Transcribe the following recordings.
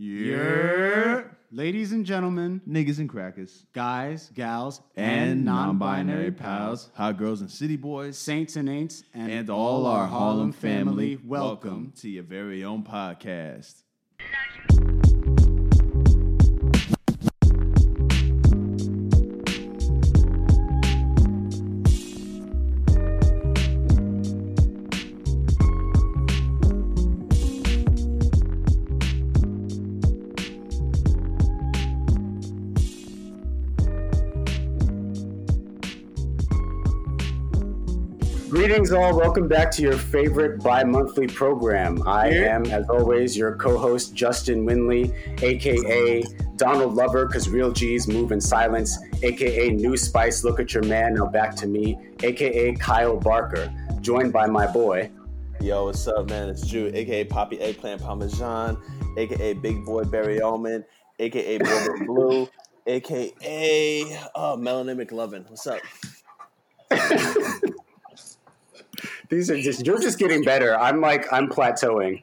Yeah. Ladies and gentlemen, Niggas and crackers. guys, gals, And non binary pals, hot girls and city boys, saints and ain'ts, and, and all our Harlem family, welcome to your very own podcast. Greetings, all. Welcome back to your favorite bi monthly program. I am, as always, your co host, Justin Winley, aka Donald Lover, because real G's move in silence, aka New Spice, look at your man, now back to me, aka Kyle Barker, joined by my boy. Yo, what's up, man? It's Drew, aka Poppy Eggplant Parmesan, aka Big Boy Barry Omen, aka Boy Blue, aka oh, uh, Melanin McLovin. What's up? These are just, you're just getting better. I'm like, I'm plateauing,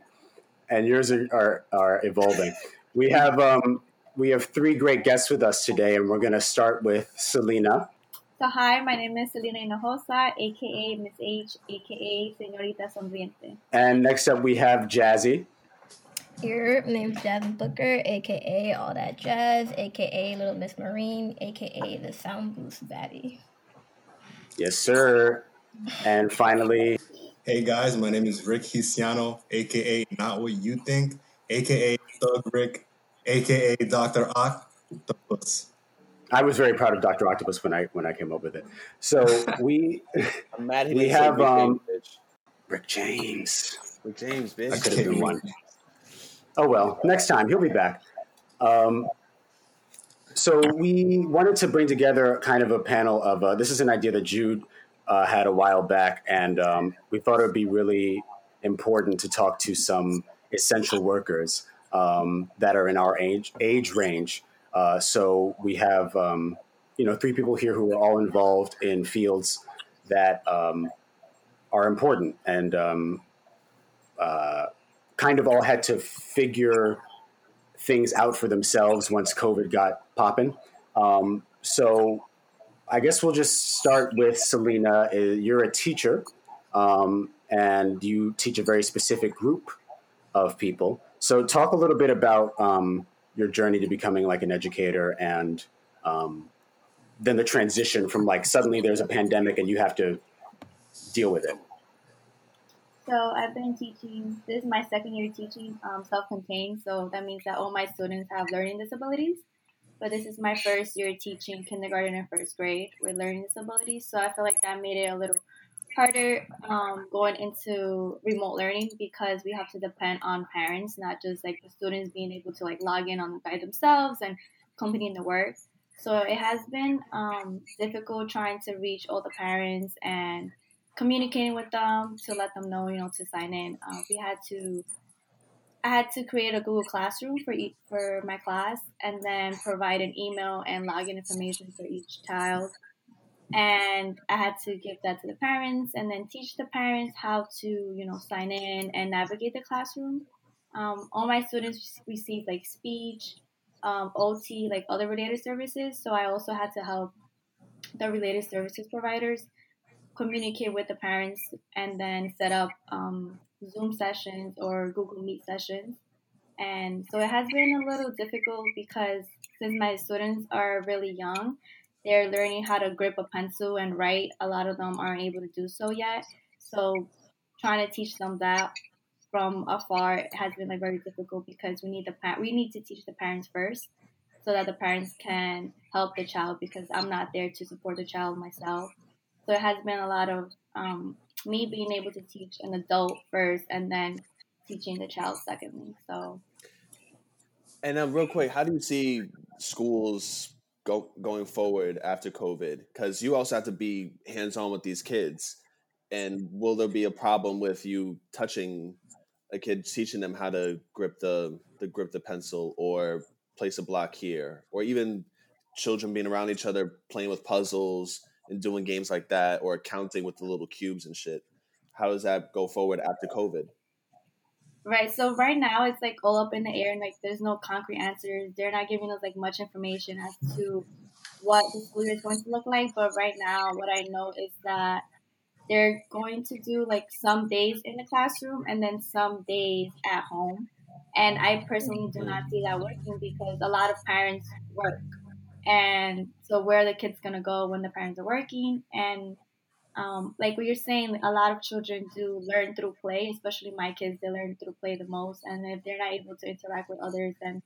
and yours are, are, are evolving. We have, um, we have three great guests with us today, and we're going to start with Selena. So hi, my name is Selena Hinojosa, aka Miss H, aka Señorita Sonriente. And next up, we have Jazzy. Your my name's Jasmine Booker, aka All That Jazz, aka Little Miss Marine, aka the Sound Boost Baddie. Yes, sir. And finally, Hey guys, my name is Rick Hisiano, aka Not What You Think, aka Thug Rick, aka Dr. Octopus. I was very proud of Dr. Octopus when I when I came up with it. So we I'm mad We have, Rick um, James, bitch. Rick James. Rick James, That bitch. could have been one. Oh well, next time he'll be back. Um, so we wanted to bring together kind of a panel of uh, this is an idea that Jude uh, had a while back, and um, we thought it would be really important to talk to some essential workers um, that are in our age age range. Uh, so we have um, you know three people here who are all involved in fields that um, are important and um, uh, kind of all had to figure things out for themselves once COVID got popping. Um, so I guess we'll just start with Selena. Uh, You're a teacher, um, and you teach a very specific group of people. So talk a little bit about um, your journey to becoming like an educator, and um, then the transition from like suddenly there's a pandemic and you have to deal with it. So I've been teaching. This is my second year teaching um, self-contained. So that means that all my students have learning disabilities. But this is my first year teaching kindergarten and first grade with learning disabilities. So I feel like that made it a little harder um, going into remote learning because we have to depend on parents, not just like the students being able to like log in on by themselves and completing the work. So it has been um, difficult trying to reach all the parents and communicating with them to let them know, you know, to sign in. Uh, we had to, I had to create a Google Classroom for each, for my class, and then provide an email and login information for each child. And I had to give that to the parents, and then teach the parents how to, you know, sign in and navigate the classroom. Um, all my students received like speech, um, OT, like other related services. So I also had to help the related services providers communicate with the parents and then set up um, Zoom sessions or Google Meet sessions. And so it has been a little difficult because since my students are really young, they're learning how to grip a pencil and write. A lot of them aren't able to do so yet. So trying to teach them that from afar has been like very difficult because we need the pa- we need to teach the parents first so that the parents can help the child because I'm not there to support the child myself. So it has been a lot of um, me being able to teach an adult first and then teaching the child secondly. So And then, real quick, how do you see schools go going forward after COVID? Because you also have to be hands on with these kids, and will there be a problem with you touching a kid, teaching them how to grip the the grip the pencil or place a block here, or even children being around each other playing with puzzles and doing games like that, or counting with the little cubes and shit? How does that go forward after COVID? Right. So right now it's like all up in the air and like there's no concrete answers. They're not giving us like much information as to what the school year is going to look like. But right now what I know is that they're going to do like some days in the classroom and then some days at home. And I personally do not see that working because a lot of parents work. And so where are the kids gonna go when the parents are working? And um, like what you're saying, a lot of children do learn through play, especially my kids, they learn through play the most. And if they're not able to interact with others, then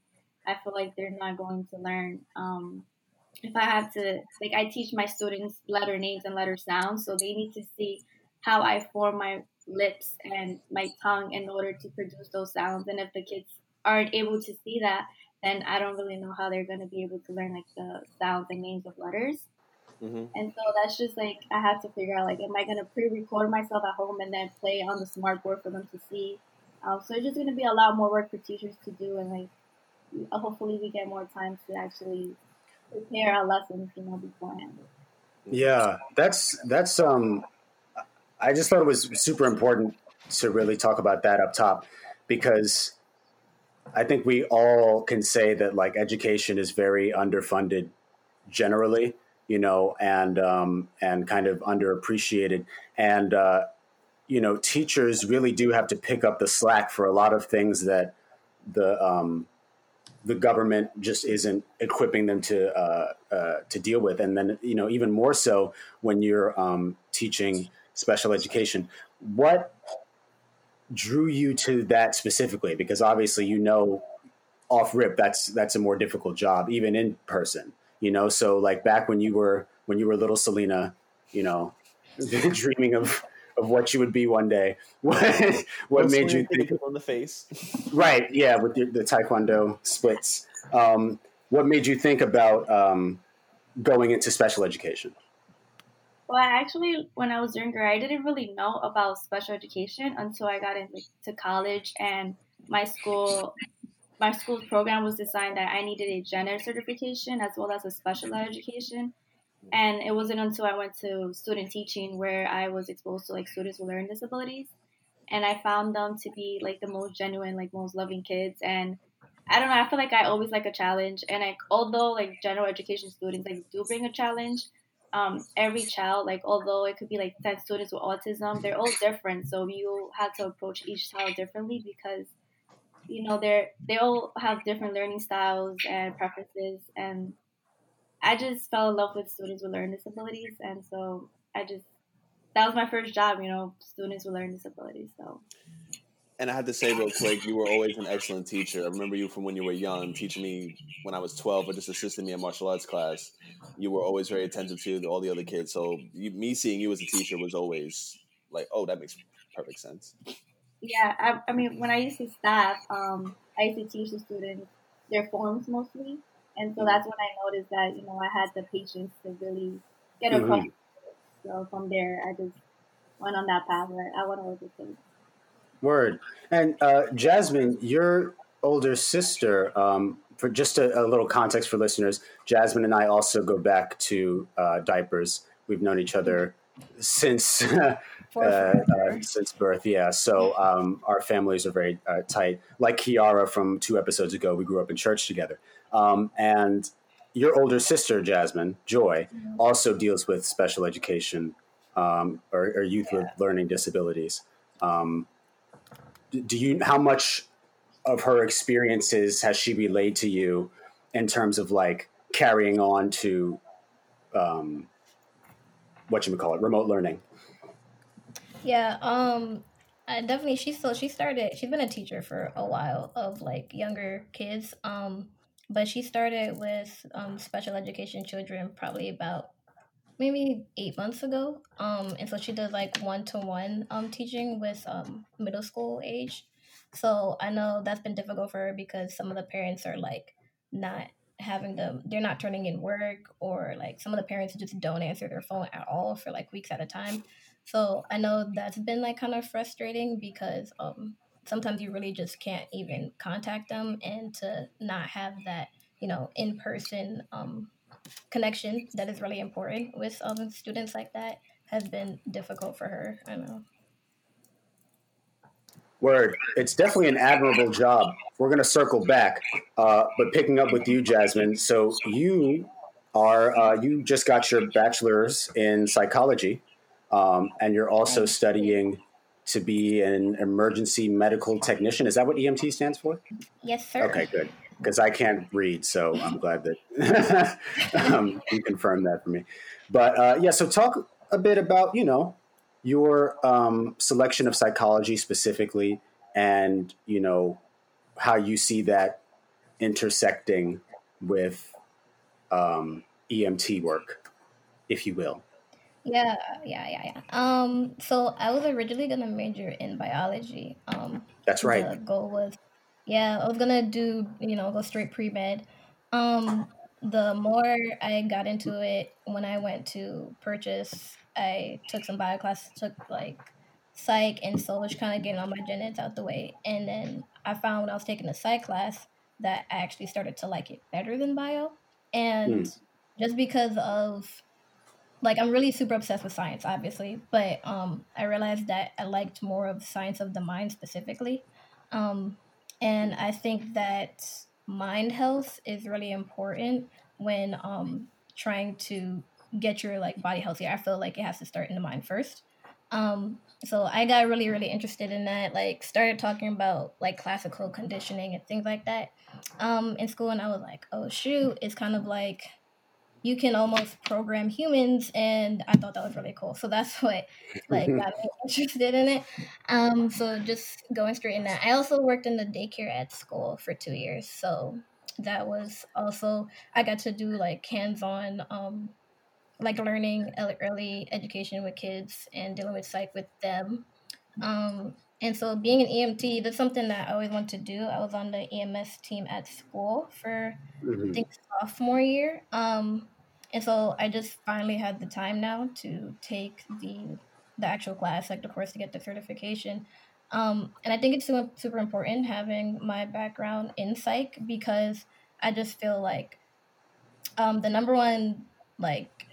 I feel like they're not going to learn. Um, if I have to, like, I teach my students letter names and letter sounds, so they need to see how I form my lips and my tongue in order to produce those sounds. And if the kids aren't able to see that, then I don't really know how they're going to be able to learn like the sounds and names of letters. Mm-hmm. And so that's just like I have to figure out like, am I going to pre-record myself at home and then play on the smart board for them to see? Um, so it's just going to be a lot more work for teachers to do, and like hopefully we get more time to actually prepare our lessons, you know, beforehand. Yeah, that's that's um I just thought it was super important to really talk about that up top because I think we all can say that like education is very underfunded generally, you know, and um, and kind of underappreciated, and uh, you know, teachers really do have to pick up the slack for a lot of things that the um, the government just isn't equipping them to uh, uh, to deal with, and then you know even more so when you're um, teaching special education. What drew you to that specifically? Because obviously, you know, off rip, that's that's a more difficult job, even in person. You know, so like back when you were when you were little Selena, you know, dreaming of of what you would be one day. What what made you think on the face? right, yeah, with the, the taekwondo splits. Um, what made you think about um, going into special education? Well, I actually, when I was younger, I didn't really know about special education until I got into college, and my school, my school's program was designed that I needed a general certification as well as a special education. And it wasn't until I went to student teaching where I was exposed to like students with learning disabilities, and I found them to be like the most genuine, like most loving kids. And I don't know, I feel like I always like a challenge, and like although like general education students like do bring a challenge um, every child, like although it could be like 10 students with autism, they're all different. So you have to approach each child differently because, you know, they're, they all have different learning styles and preferences. And I just fell in love with students with learning disabilities. And so I just, that was my first job, you know, students with learning disabilities. So and I have to say real quick, you were always an excellent teacher. I remember you from when you were young, teaching me when I was 12 or just assisting me in martial arts class. You were always very attentive to all the other kids. So you, me seeing you as a teacher was always like, oh, that makes perfect sense. Yeah, I, I mean, when I used to staff, um, I used to teach the students their forms mostly. And so that's when I noticed that, you know, I had the patience to really get across. Mm-hmm. So from there, I just went on that path where I want to work with kids. Word. And uh, Jasmine, your older sister, um, for just a, a, little context for listeners, Jasmine and I also go back to uh, diapers. We've known each other since uh, uh, since birth. Yeah, so um, our families are very uh, tight. Like Kiara from two episodes ago, we grew up in church together. Um, and your older sister, Jasmine Joy, mm-hmm. also deals with special education um, or, or, youth yeah. with learning disabilities. Um, do you how much of her experiences has she relayed to you in terms of like carrying on to um, what you would call it remote learning? Yeah um I definitely she still she started she's been a teacher for a while of like younger kids um but she started with um, special education children probably about maybe eight months ago. Um, and so she does like one to one um teaching with um middle school age. So I know that's been difficult for her because some of the parents are like not having them they're not turning in work or like some of the parents just don't answer their phone at all for like weeks at a time. So I know that's been like kind of frustrating because um sometimes you really just can't even contact them and to not have that, you know, in person um connection that is really important with um, students like that has been difficult for her. I know. Word. It's definitely an admirable job. We're going to circle back, uh, but picking up with you, Jasmine. So you are uh, you just got your bachelor's in psychology, um, and you're also studying to be an emergency medical technician. Is that what EMT stands for? Yes, sir. Okay, good. Because I can't read, so I'm glad that um, you confirmed that for me. But uh, yeah, so talk a bit about you know your um, selection of psychology specifically, and you know how you see that intersecting with um, EMT work, if you will. Yeah, yeah, yeah, yeah. Um, so I was originally gonna major in biology. Um, That's right. the goal was, yeah, I was gonna do, you know, go straight pre med. Um, the more I got into it, when I went to purchase, I took some bio classes, took like psych and so was kind of getting all my gen eds out the way. And then I found when I was taking the psych class that I actually started to like it better than bio. And just because of like I'm really super obsessed with science, obviously, but um, I realized that I liked more of science of the mind specifically, um, and I think that mind health is really important when um, trying to get your like body healthy. I feel like it has to start in the mind first. Um, so I got really really interested in that. Like started talking about like classical conditioning and things like that um, in school, and I was like, oh shoot, it's kind of like you can almost program humans and i thought that was really cool. So that's what like got me interested in it. Um so just going straight in that i also worked in the daycare at school for two years so that was also i got to do like hands-on um like learning early- early education with kids and dealing with psych with them. Um and so being an emt that's something that i always wanted to do i was on the ems team at school for I Mhm. think sophomore year. Um, and so I just finally had the time now to take the the actual class, like the course, to get the certification. Um, and I think it's super, super important having my background in psych because I just feel like um, the number one like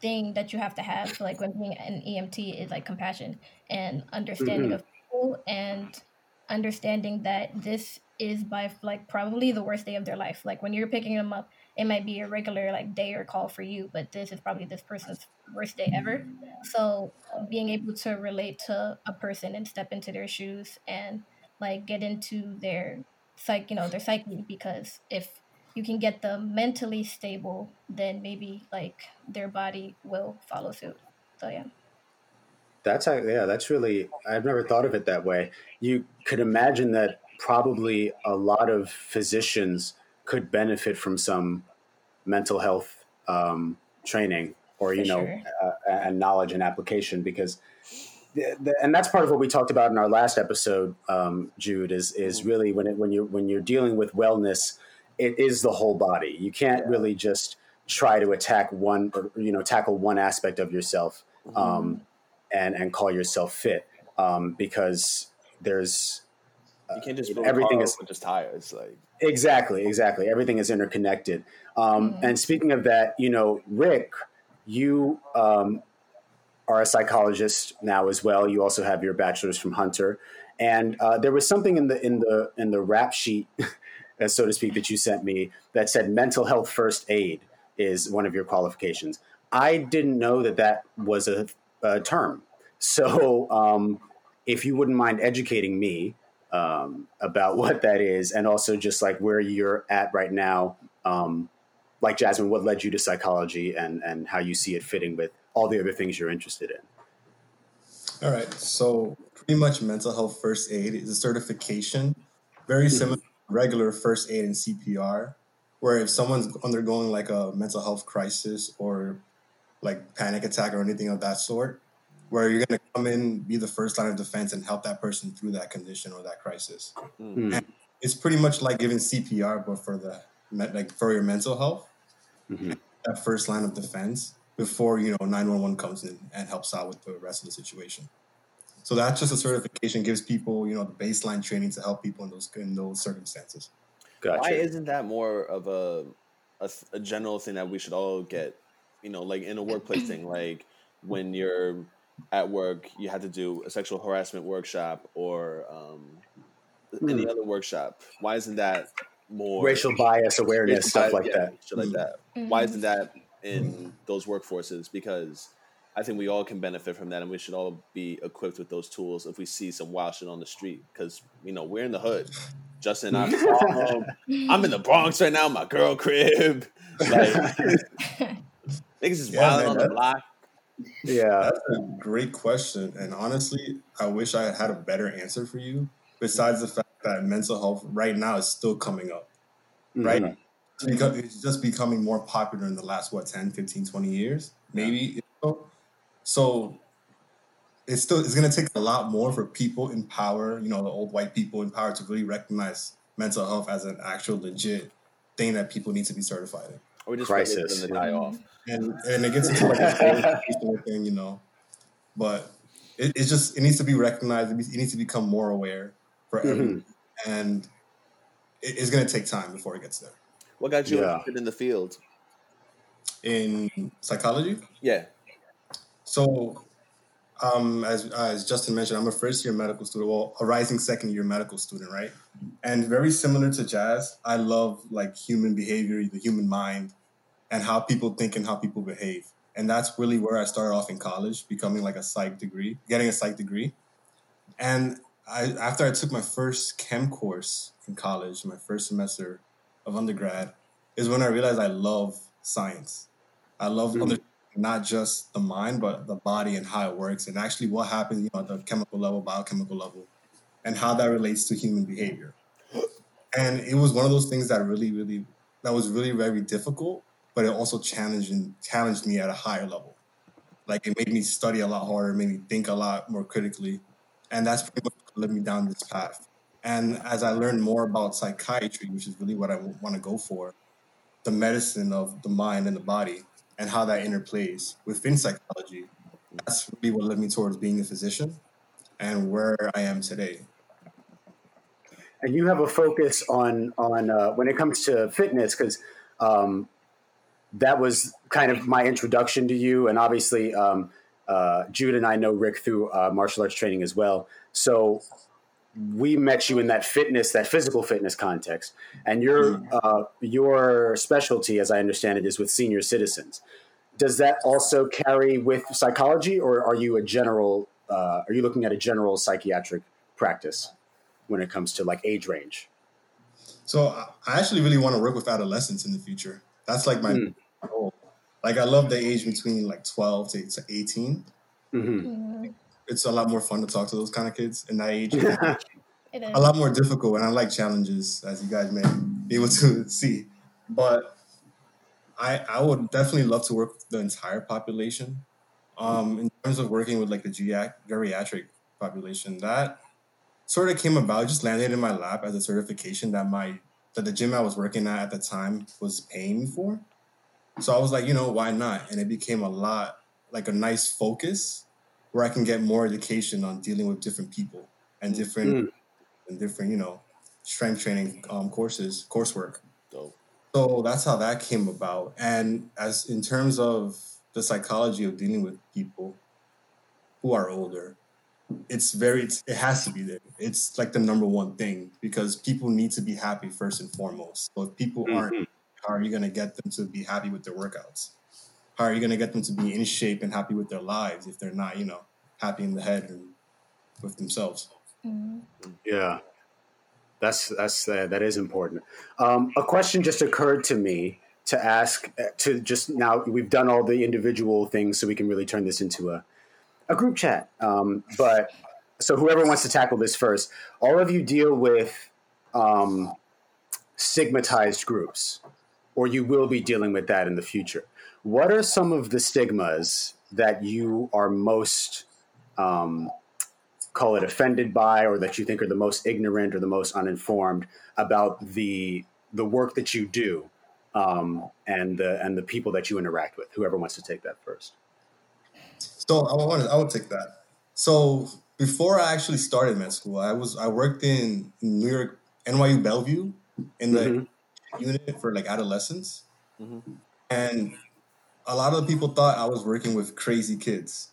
thing that you have to have like when being an EMT is like compassion and understanding Mhm. of people and understanding that this is by like probably the worst day of their life. Like when you're picking them up, it might be a regular like day or call for you, but this is probably this person's worst day ever. So being able to relate to a person and step into their shoes and like get into their psych, you know, their psyche because if you can get them mentally stable, then maybe like their body will follow suit. So yeah. That's yeah, that's really I've never thought of it that way. You could imagine that probably a lot of physicians could benefit from some mental health um, training or you For know sure. uh, and knowledge and application because the, the, and that's part of what we talked about in our last episode um, Jude is is really when it when you when you're dealing with wellness it is the whole body you can't really just try to attack one or you know tackle one aspect of yourself um, and and call yourself fit um, because there's You can't just uh, everything everything is just tires. Like. Exactly exactly. Everything is interconnected. Um, Mhm. and speaking of that you know rick you um, are a psychologist now as well. You also have your bachelor's from hunter. And uh, there was something in the in the in the rap sheet uh, so to speak that you sent me that said mental health first aid is one of your qualifications. I didn't know that that was a, a term. So um, if you wouldn't mind educating me um, about what that is and also just like where you're at right now um, like jasmine what led you to psychology and and how you see it fitting with all the other things you're interested in? All right. So pretty much mental health first aid is a certification, very similar to regular first aid and CPR, where if someone's undergoing like a mental health crisis or like panic attack or anything of that sort, where you're gonna come in, be the first line of defense and help that person through that condition or that crisis. Mm. It's pretty much like giving CPR, but for the like for your mental health, Mhm. that first line of defense before you know 911 comes in and helps out with the rest of the situation. So that's just a certification gives people you know the baseline training to help people in those in those circumstances. gotcha why isn't that more of a, a a general thing that we should all get? You know, like in a workplace thing, like when you're at work you had to do a sexual harassment workshop or um, any Hmm. other workshop? Why isn't that more Racial bias awareness, racial stuff bias- like yeah, that. Shit like that. Why isn't that in those workforces? Because I think we all can benefit from that, and we should all be equipped with those tools if we see some wild shit on the street. Because you know we're in the hood. Justin, I'm, I'm in the Bronx right now. My girl crib, like niggas is Yeah, wilding man, on the block. Yeah. That's a great question. And honestly, I wish I had a better answer for you, besides the fact that mental health right now is still coming up. Right? Mhm. It's It's just becoming more popular in the last, what, 10, 15, 20 years? Maybe. So, so it's still it's gonna take a lot more for people in power, you know, the old white people in power to really recognize mental health as an actual legit thing that people need to be certified in. Or we just Crisis. them to die mm-hmm. off. and and it gets into like a educational thing, you know. But it, it's just it needs to be recognized. It needs, to become more aware for mm-hmm. everyone, and it, it's going to take time before it gets there. What got you Yeah. interested in the field? In psychology, Yeah, so um, as as Justin mentioned, I'm a first year medical student, well, a rising second year medical student, right? And very similar to Jazz, I love like human behavior, the human mind, and how people think and how people behave. And that's really where I started off in college, becoming like a psych degree, getting a psych degree. And I, after I took my first chem course in college, my first semester of undergrad, is when I realized I love science. I love Mhm. under, not just the mind, but the body and how it works, and actually what happens you know, at the chemical level, biochemical level, and how that relates to human behavior. And it was one of those things that really, really, that was really very difficult, but it also challenged and challenged me at a higher level. Like it made me study a lot harder, made me think a lot more critically, and that's pretty much what led me down this path. And as I learned more about psychiatry, which is really what I want to go for, the medicine of the mind and the body, and how that interplays within psychology, that's really what led me towards being a physician and where I am today. and you have a focus on on uh, when it comes to fitness because um, that was kind of my introduction to you, and obviously um, uh, Jude and I know Rick through uh, martial arts training as well. So we met you in that fitness, that physical fitness context, and your uh, your specialty, as I understand it, is with senior citizens. Does that also carry with psychology, or are you a general? Uh, are you looking at a general psychiatric practice when it comes to like age range? So I I actually really want to work with adolescents in the future. That's like my Mm. goal. Like I love the age between like 12 to to 18. hmm Mhm. It's a lot more fun to talk to those kind of kids in that age. It is. a lot more difficult, and I like challenges, as you guys may be able to see. But I I would definitely love to work with the entire population. Um, in terms of working with like the geriac- geriatric population, that sort of came about, just landed in my lap as a certification that my that the gym I was working at at the time was paying me for. So I was like, you know, why not? And it became a lot like a nice focus where I can get more education on dealing with different people and different Mm. and different, you know, strength training um, courses, coursework. dope. So that's how that came about. And as in terms of the psychology of dealing with people who are older, it's very, it's, it has to be there. It's like the number one thing because people need to be happy first and foremost. So if people aren't, how are you going to get them to be happy with their workouts? How are you going to get them to be in shape and happy with their lives if they're not, you know, happy in the head and with themselves? Mhm. Yeah, that's that's uh, that is important. Um, a question just occurred to me to ask uh, to just now. We've done all the individual things, so we can really turn this into a a group chat. Um, but so whoever wants to tackle this first, all of you deal with um, stigmatized groups, or you will be dealing with that in the future. What are some of the stigmas that you are most um, call it offended by or that you think are the most ignorant or the most uninformed about the the work that you do um, and the and the people that you interact with whoever wants to take that first So I want I would take that. So before I actually started med school, I was I worked in New York NYU Bellevue in the Mhm. unit for like adolescents, Mhm. and a lot of people thought I was working with crazy kids,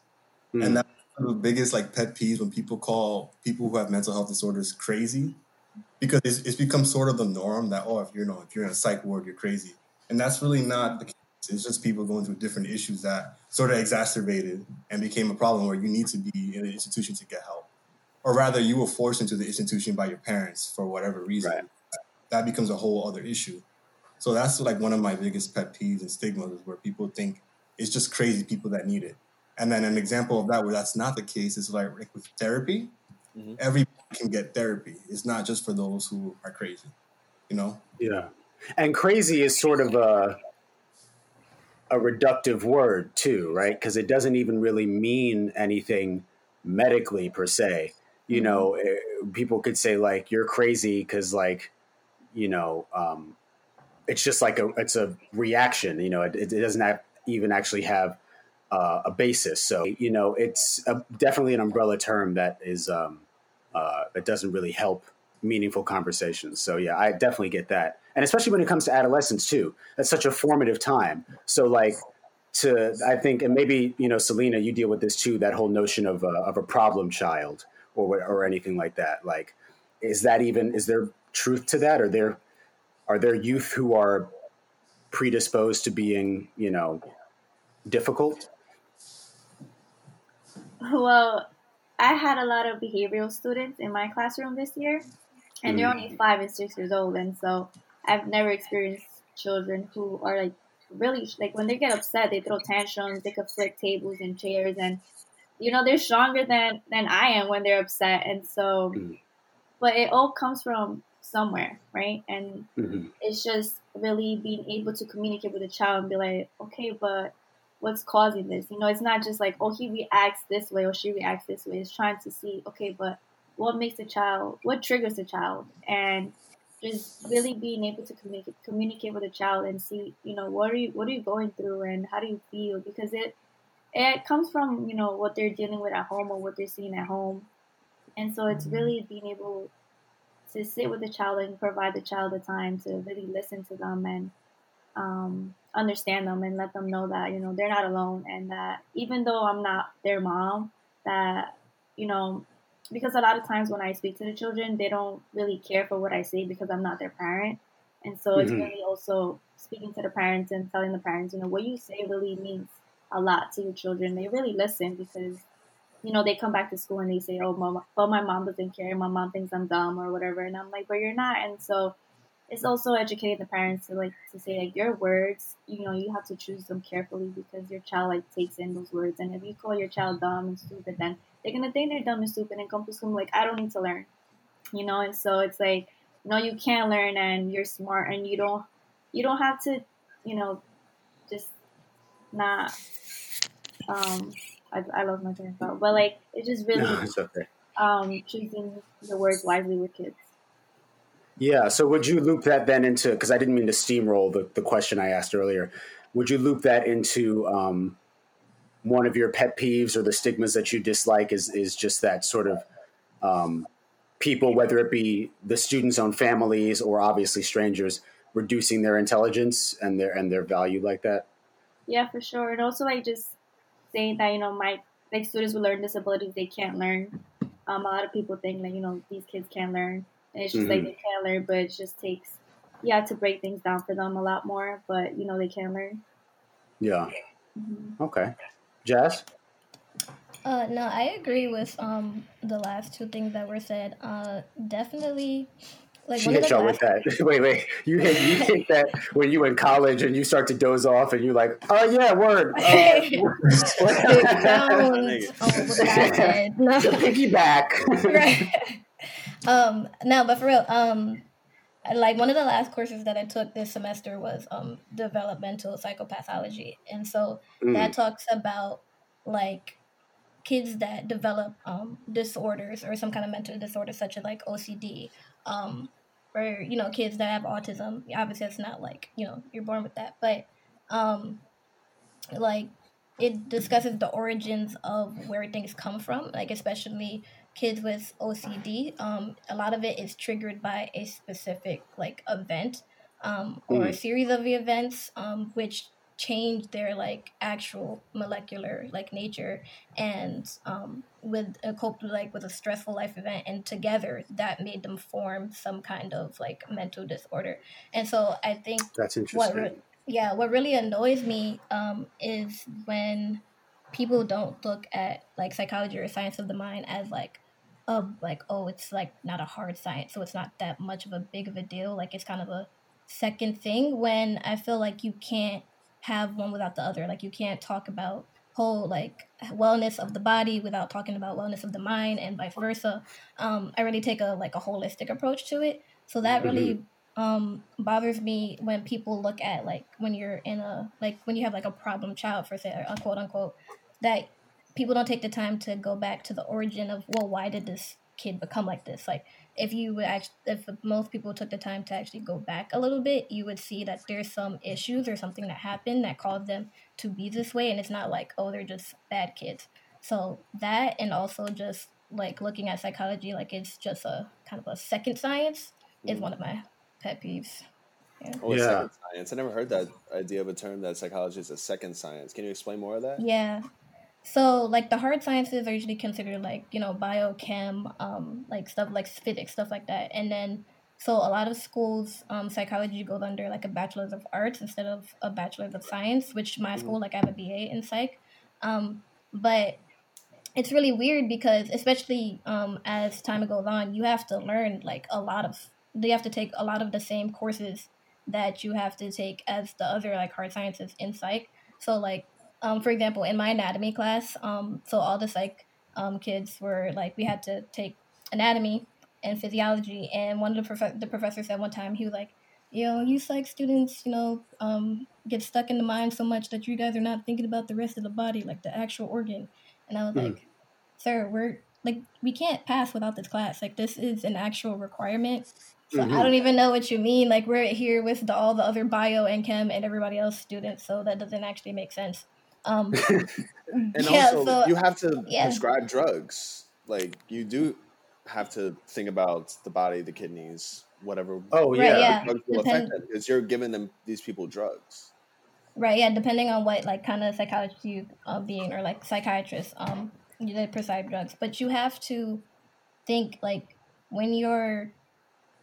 Mm. and that the biggest like pet peeves when people call people who have mental health disorders crazy because it's, it's become sort of the norm that oh if you're you know if you're in a psych ward you're crazy. And that's really not the case. It's just people going through different issues that sort of exacerbated and became a problem where you need to be in an institution to get help. Or rather you were forced into the institution by your parents for whatever reason. Right. that becomes a whole other issue so that's like one of my biggest pet peeves and stigmas is where people think it's just crazy people that need it and then an example of that where that's not the case is like, like with therapy. Mhm. Everyone can get therapy. It's not just for those who are crazy. You know? Yeah. And crazy is sort of a a reductive word too, right? Because it doesn't even really mean anything medically per se. You know, eh, people could say like you're crazy because like, you know, um, it's just like a it's a reaction. You know, it, it doesn't even actually have uh, a basis. So you know, it's a, definitely an umbrella term that is um, uh, that doesn't really help meaningful conversations. So yeah, I definitely get that, and especially when it comes to adolescence too. That's such a formative time. So like to I think, and maybe you know, Selena, you deal with this too. That whole notion of a, of a problem child or or anything like that. Like, is that even is there truth to that? Or there are there youth who are predisposed to being you know difficult? Well, I had a lot of behavioral students in my classroom this year, and they're only five and six years old, and so I've never experienced children who are like really like when they get upset, they throw tantrums, they could flip tables and chairs, and you know they're stronger than than I am when they're upset, and so, Mhm. but it all comes from somewhere, right? And hmm it's just really being able to communicate with a child and be like, okay, but what's causing this? You know, it's not just like, oh, he reacts this way or she reacts this way. It's trying to see, okay, but what makes a child, what triggers a child, and just really being able to communicate communicate with a child and see, you know, what are you what are you going through and how do you feel because it it comes from you know what they're dealing with at home or what they're seeing at home, and so it's really being able to sit with the child and provide the child the time to really listen to them and um, understand them and let them know that you know they're not alone and that even though I'm not their mom, that you know because a lot of times when I speak to the children, they don't really care for what I say because I'm not their parent, and so it's Mhm. really also speaking to the parents and telling the parents, you know, what you say really means a lot to your children. They really listen because you know, they come back to school and they say, "Oh, mom, well, my mom doesn't care. My mom thinks I'm dumb or whatever," and I'm like, "But you're not." And so, it's also educating the parents to like to say like your words, you know, you have to choose them carefully because your child like takes in those words, and if you call your child dumb and stupid, then they're gonna think they're dumb and stupid and come to school like, "I don't need to learn," you know. And so it's like, no, you can learn, and you're smart, and you don't, you don't have to, you know, just not. Um, I, I love my train of thought, but like it's just really No, it's okay. um, choosing the words wisely with kids. Yeah. So would you loop that then into because I didn't mean to steamroll the, the question I asked earlier. Would you loop that into um, one of your pet peeves or the stigmas that you dislike? Is is just that sort of um, people, whether it be the students' own families or obviously strangers, reducing their intelligence and their and their value like that? Yeah, for sure. And also like just saying that, you know, my like students with learning disabilities they can't learn. Um, a lot of people think like, you know, these kids can't learn. And it's just like Mhm. they can't learn, but it just takes you have to break things down for them a lot more, but you know they can learn. Yeah. hmm Okay. Jazz. Uh, no, I agree with um the last two things that were said. Uh, definitely, like She one hit y'all with that. wait, wait. You hit you hit that when you in college and you start to doze off and you're like, oh yeah, word. Big Jones, oh, what the guy said. No. the piggyback. right. um, no, but for real, um, like one of the last courses that I took this semester was um developmental psychopathology, and so Mm. that talks about like kids that develop um disorders or some kind of mental disorder such as like OCD, um, or you know kids that have autism. Obviously, it's not like you know you're born with that, but um, like it discusses the origins of where things come from, like especially kids with OCD. Um, a lot of it is triggered by a specific like event um, or a series of events, um, which change their like actual molecular like nature and um, with a cope like with a stressful life event and together that made them form some kind of like mental disorder and so i think That's what interesting. re- yeah what really annoys me um, is when people don't look at like psychology or science of the mind as like a like oh it's like not a hard science so it's not that much of a big of a deal like it's kind of a second thing when i feel like you can't have one without the other. Like you can't talk about whole like wellness of the body without talking about wellness of the mind and vice versa. Um i really take a like a holistic approach to it. So that really um bothers me when people look at like when you're in a like when you have like a problem child for say a quote unquote that people don't take the time to go back to the origin of well why did this kid become like this? Like if you would actually if most people took the time to actually go back a little bit you would see that there's some issues or something that happened that caused them to be this way and it's not like oh they're just bad kids so that and also just like looking at psychology like it's just a kind of a second science is one of my pet peeves Oh, Yeah. second science. I never heard that idea of a term that psychology is a second science. Can you explain more of that? Yeah. So like the hard sciences are usually considered like, you know, biochem, um, like stuff like physics, stuff like that. And then so a lot of schools, um, psychology goes under like a bachelor's of arts instead of a bachelor's of science, which my school, like I have a BA in psych. Um, but it's really weird because especially um, as time goes on, you have to learn like a lot of you have to take a lot of the same courses that you have to take as the other like hard sciences in psych. So like um, for example, in my anatomy class, um, so all the psych um, kids were like, we had to take anatomy and physiology. And one of the, prof- the professors said one time, he was like, you know, you psych students, you know, um, get stuck in the mind so much that you guys are not thinking about the rest of the body, like the actual organ. And I was Hmm. like, sir, we're like, we can't pass without this class. Like, this is an actual requirement. So Mhm. I don't even know what you mean. Like, we're here with the, all the other bio and chem and everybody else students, so that doesn't actually make sense. Um, And yeah, also, so you have to yeah. prescribe drugs. Like you do have to think about the body, the kidneys, whatever Oh Right, yeah. yeah. drugs will Depend- affect them because you're giving them these people drugs. Right, yeah, depending on what like kind of psychologist you are being or like psychiatrist, um, you they prescribe drugs, but you have to think like when you're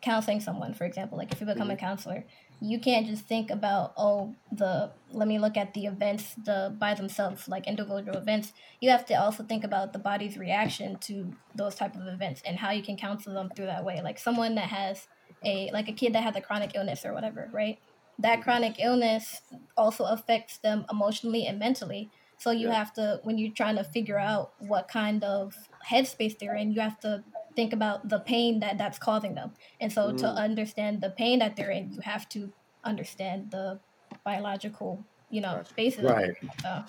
counseling someone, for example, like if you become a counselor, you can't just think about oh the let me look at the events the by themselves like individual events. You have to also think about the body's reaction to those type of events and how you can counsel them through that way. Like someone that has a like a kid that has a chronic illness or whatever, right? That chronic illness also affects them emotionally and mentally. So you Yeah. have to when you're trying to figure out what kind of headspace they're in, you have to think about the pain that that's causing them. And so to Mm. understand the pain that they're in, you have to understand the biological, you know, basis. Right. it. So,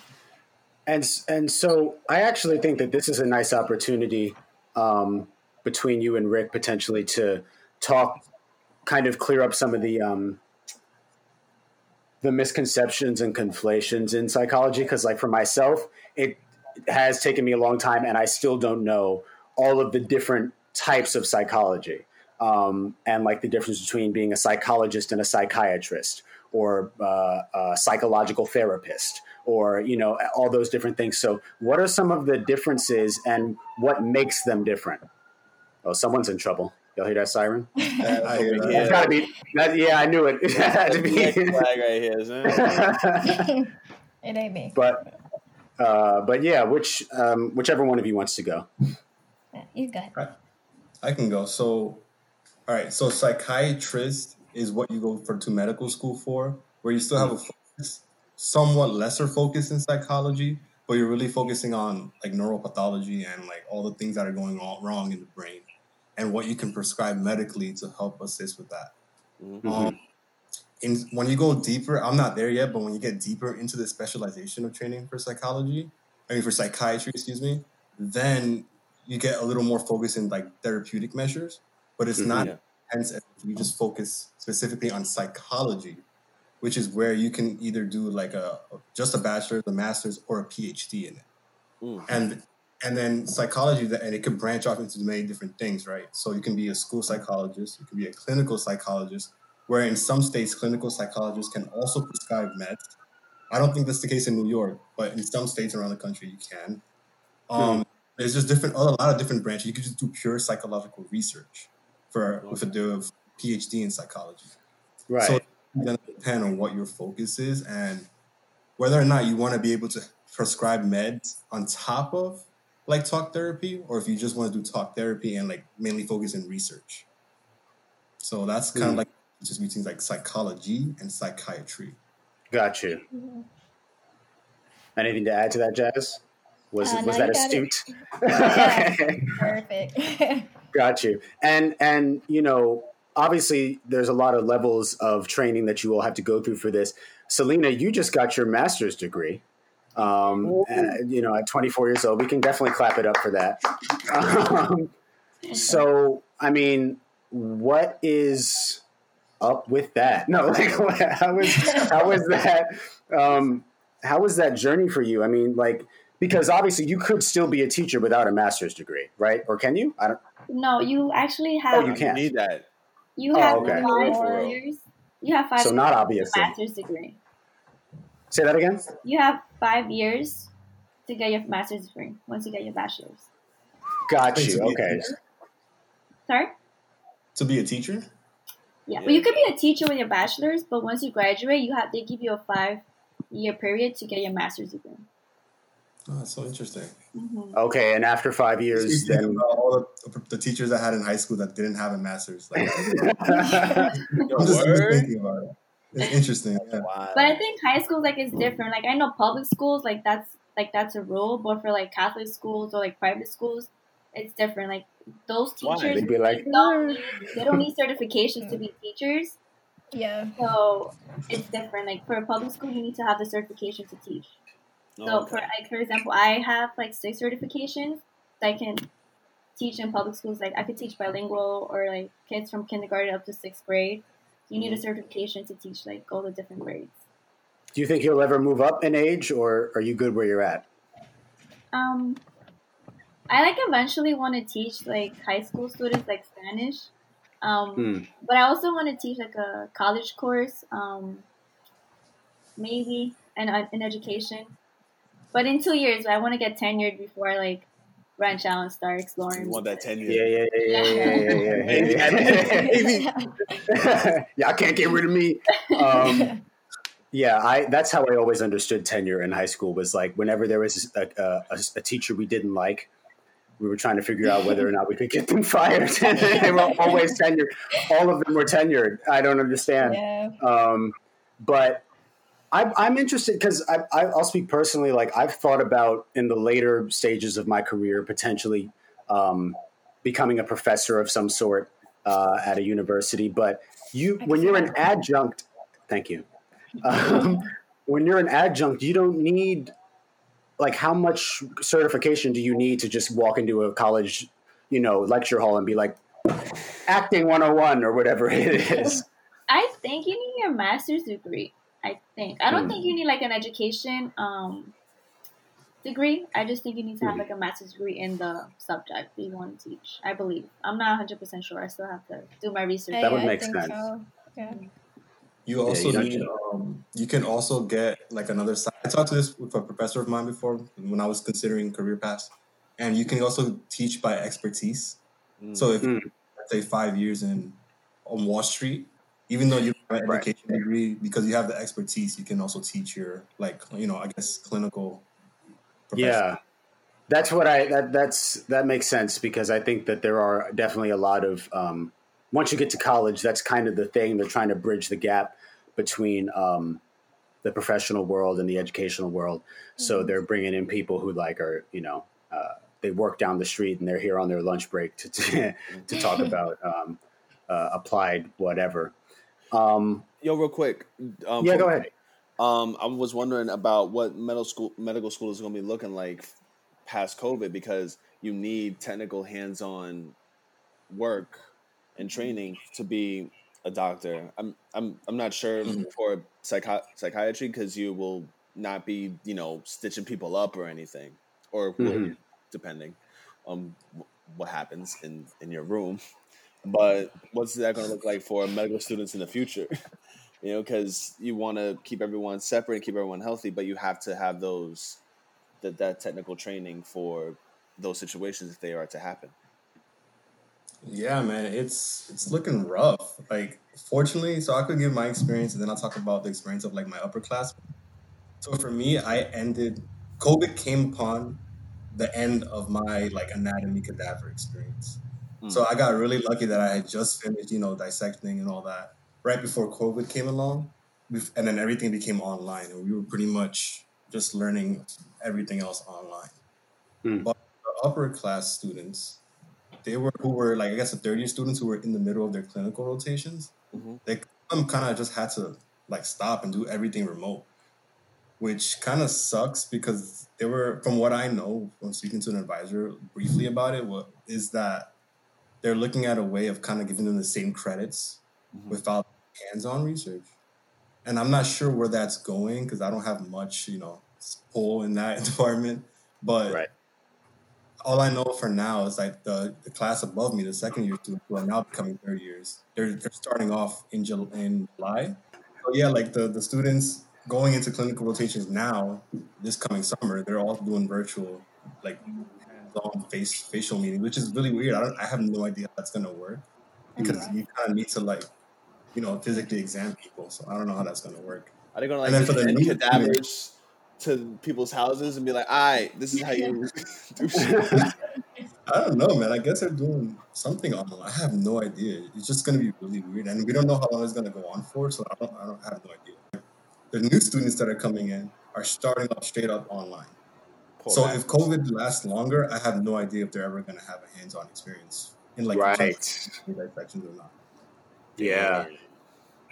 And and so I actually think that this is a nice opportunity um, between you and Rick potentially to talk, kind of clear up some of the um, the misconceptions and conflations in psychology. Because, like for myself, it has taken me a long time, and I still don't know all of the different types of psychology. Um, and like the difference between being a psychologist and a psychiatrist or uh, a psychological therapist or you know all those different things so what are some of the differences and what makes them different oh someone's in trouble y'all hear that siren I hear that. gotta be that, yeah i knew it, it had to be flag right here, isn't it? it ain't me. but uh, but yeah which um, whichever one of you wants to go Yeah, You go ahead. I can go. So, all right. So, psychiatrist is what you go for to medical school for, where you still have a focus, somewhat lesser focus in psychology, but you're really focusing on like neuropathology and like all the things that are going on wrong in the brain, and what you can prescribe medically to help assist with that. Mhm. Um, in when you go deeper, I'm not there yet, but when you get deeper into the specialization of training for psychology, I mean for psychiatry, excuse me, then you get a little more focus in like therapeutic measures, but it's Mhm. not Yeah. hence you just focus specifically on psychology, which is where you can either do like a just a bachelor's, a master's, or a PhD in it. And and then psychology that and it could branch off into many different things, right? So you can be a school psychologist, you can be a clinical psychologist, where in some states clinical psychologists can also prescribe meds. I don't think that's the case in New York, but in some states around the country, you can. Um, There's just different, a lot of different branches. You could just do pure psychological research for with a do of PhD in psychology. Right. So it's going to depend on what your focus is and whether or not you want to be able to prescribe meds on top of like talk therapy, or if you just want to do talk therapy and like mainly focus in research. So that's kind Hmm. of like just between like psychology and psychiatry. Got you. Mhm. Anything to add to that, Jazz? Was Uh, was no, that you got it. astute? Yeah. Perfect. Got you. And and you know, obviously, there's a lot of levels of training that you will have to go through for this. Selena, you just got your master's degree. Um, uh, you know, at 24 years old, we can definitely clap it up for that. Um, so, I mean, what is up with that? No, like, how was how was that? Um, how was that journey for you? I mean, like, because obviously you could still be a teacher without a master's degree, right? Or can you? I don't. No, you actually Oh, have you You can't. need that. you Oh, have okay. five years. You have five So years not to a obviously. master's degree. Say that again. You have five years to get your master's degree once you get your bachelor's. Got you. to be a Okay. Sorry? To be a teacher? Yeah. Yeah. But you could be a teacher with your bachelor's, but once you graduate, you have they give you a five year period to get your master's degree. Oh, that's so interesting. hmm Okay, and after five years, then about all the, the teachers I had in high school that didn't have a master's. Like, I'm just, just thinking about it. It's interesting. Yeah. Wow. But I think high school like is different. Like I know public schools like that's like that's a rule, but for like Catholic schools or like private schools, it's different. Like those teachers they'd be like, don't need, they don't need certifications to be teachers. yeah. So it's different. Like for a public school, you need to have the certification to teach. So Oh, for like for example, I have like six certifications that I can teach in public schools. Like I could teach bilingual or like kids from kindergarten up to sixth grade. You need a Mm-hmm. certification to teach like all the different grades. do you think you'll ever move up in age, or are you good where you're at? Um, I like eventually want to teach like high school students like Spanish. Um, Hmm. but I also want to teach like a college course. Um, maybe an an education. But in two years, I want to get tenured before I like branch out and start exploring. You want that tenure. Yeah, yeah, yeah, yeah, yeah, yeah, yeah, yeah. Y'all can't get rid of me. Um, yeah, I. That's how I always understood tenure in high school. Was like whenever there was a, a, a teacher we didn't like, we were trying to figure out whether or not we could get them fired. they were always tenured. All of them were tenured. I don't understand. yeah. Um, but I'm, I'm interested because I, I, I'll speak personally. Like I've thought about in the later stages of my career potentially um, becoming a professor of some sort uh, at a university. But you, when you're an adjunct, thank you. Um, when you're an adjunct, you don't need like how much certification do you need to just walk into a college, you know, lecture hall and be like acting 101 or whatever it is. I think you need your master's degree. I think. I don't Hmm. think you need like an education um, degree. I just think you need to Hmm. have like a master's degree in the subject that you want to teach. I believe. I'm not 100 percent sure. I still have to do my research. That would Yeah, I make think sense. So. Yeah. You Yeah, also you need. Um, you can also get like another side. I talked to this with a professor of mine before when I was considering career paths, and you can also teach by expertise. Mm. So if Mm. say five years in on Wall Street, even though you have an Right. education degree, because you have the expertise, you can also teach your like you know I guess clinical. profession. Yeah, that's what I that that's that makes sense because I think that there are definitely a lot of um, once you get to college, that's kind of the thing they're trying to bridge the gap between um, the professional world and the educational world. So they're bringing in people who like are you know uh, they work down the street and they're here on their lunch break to to, to talk about um, uh, applied whatever. Um, Yo, real quick. Um, yeah, go ahead. Um, I was wondering about what medical school medical school is going to be looking like past COVID because you need technical hands-on work and training to be a doctor. I'm I'm I'm not sure Mhm. for psychi- psychiatry because you will not be you know stitching people up or anything or will, Mhm. depending on wh- what happens in in your room. But what's that going to look like for medical students in the future? you know, because you want to keep everyone separate and keep everyone healthy, but you have to have those that that technical training for those situations if they are to happen. Yeah, man, it's it's looking rough. Like, fortunately, so I could give my experience, and then I'll talk about the experience of like my upper class. So for me, I ended. COVID came upon the end of my like anatomy cadaver experience. Mm. So I got really lucky that I had just finished, you know, dissecting and all that right before COVID came along, and then everything became online, and we were pretty much just learning everything else online. Mm. But the upper class students, they were who were like I guess the third year students who were in the middle of their clinical rotations. Mm-hmm. They kind of just had to like stop and do everything remote, which kind of sucks because they were, from what I know from speaking to an advisor briefly about it, what is that they're looking at a way of kind of giving them the same credits mm-hmm. without hands-on research, and I'm not sure where that's going because I don't have much, you know, pull in that department, but. Right all I know for now is like the, the class above me, the second year students who are now becoming third years, they're, they're starting off in, July, in July. So yeah, like the, the students going into clinical rotations now, this coming summer, they're all doing virtual, like hands-on face facial meeting, which is really weird. I don't, I have no idea how that's gonna work because mm-hmm. you kind of need to like, you know, physically examine people. So I don't know how that's gonna work. Are they gonna like and then for the cadavers? to people's houses and be like, "All right, this is how you do shit." I don't know, man. I guess they're doing something online. I have no idea. It's just going to be really weird, and we don't know how long it's going to go on for. So I don't, I don't I have no idea. The new students that are coming in are starting off straight up online. Poor so if COVID lasts longer, I have no idea if they're ever going to have a hands-on experience in like right. dissections or not. Yeah.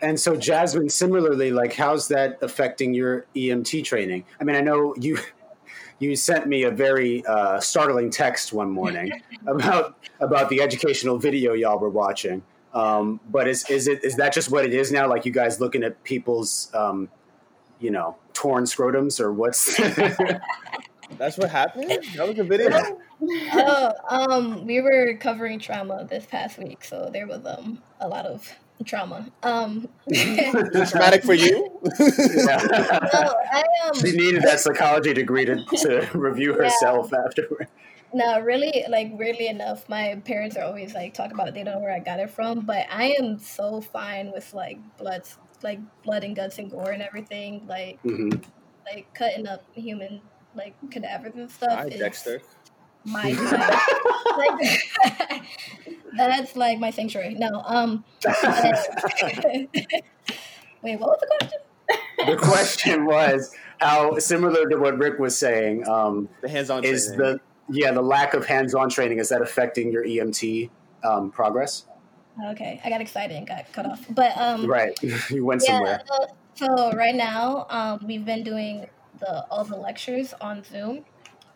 And so, Jasmine, similarly, like, how's that affecting your EMT training? I mean, I know you you sent me a very uh, startling text one morning about about the educational video y'all were watching. Um, but is is it is that just what it is now? Like, you guys looking at people's, um, you know, torn scrotums, or what's? That's what happened. That was a video. oh, um, we were covering trauma this past week, so there was um a lot of trauma. Um, traumatic for you? yeah. no, I, um, she needed that psychology degree to, to review herself yeah. afterward. No, really, like weirdly enough, my parents are always like talk about they don't know where I got it from, but I am so fine with like blood, like blood and guts and gore and everything, like mm-hmm. like cutting up human like cadavers and stuff. Hi, Dexter my, like, that's like my sanctuary. No, um, wait, what was the question? the question was how similar to what Rick was saying. Um, the hands-on is training. the yeah the lack of hands-on training is that affecting your EMT um, progress? Okay, I got excited and got cut off, but um, right, you went yeah, somewhere. So, so right now, um, we've been doing the all the lectures on Zoom,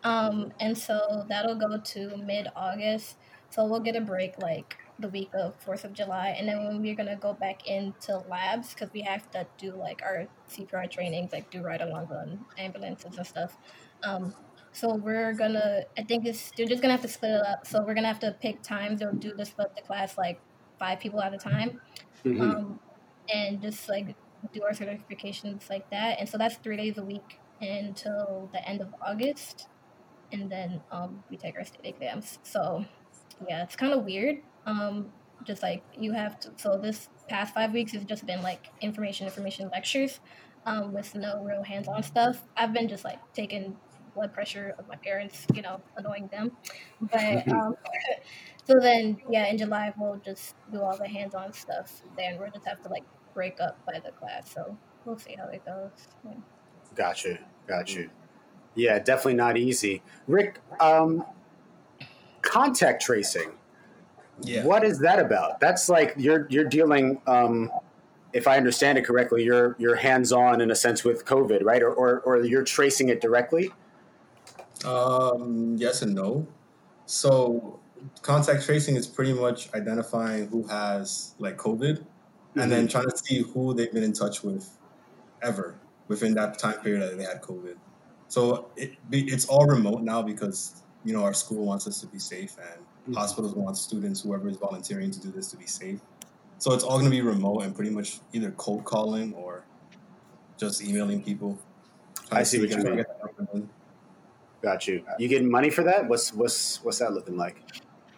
um, and so that'll go to mid August. So we'll get a break like the week of 4th of July. And then when we're going to go back into labs, because we have to do like our CPR trainings, like do ride alongs on ambulances and stuff. Um, so we're gonna, I think it's, they're just gonna have to split it up. So we're gonna have to pick times. They'll do the split the class like five people at a time. Mm-hmm. Um, and just like do our certifications like that. And so that's three days a week until the end of August and then um, we take our state exams. So yeah, it's kind of weird. Um, just like you have to. So this past five weeks has just been like information, information lectures, um, with no real hands-on stuff. I've been just like taking blood pressure of my parents, you know, annoying them. But um, so then, yeah, in July we'll just do all the hands-on stuff. Then we'll just have to like break up by the class. So we'll see how it goes. Yeah. Gotcha, gotcha. Yeah, definitely not easy. Rick, um, contact tracing. Yeah. What is that about? That's like you're you're dealing. Um, if I understand it correctly, you're you're hands on in a sense with COVID, right? Or, or or you're tracing it directly. Um, yes and no. So contact tracing is pretty much identifying who has like COVID, mm-hmm. and then mm-hmm. trying to see who they've been in touch with ever within that time period that they had COVID. So it, it's all remote now because you know our school wants us to be safe, and mm-hmm. hospitals want students, whoever is volunteering to do this, to be safe. So it's all gonna be remote and pretty much either cold calling or just emailing people. I see what you mean. get that up and running. Got you. You getting money for that? What's what's what's that looking like?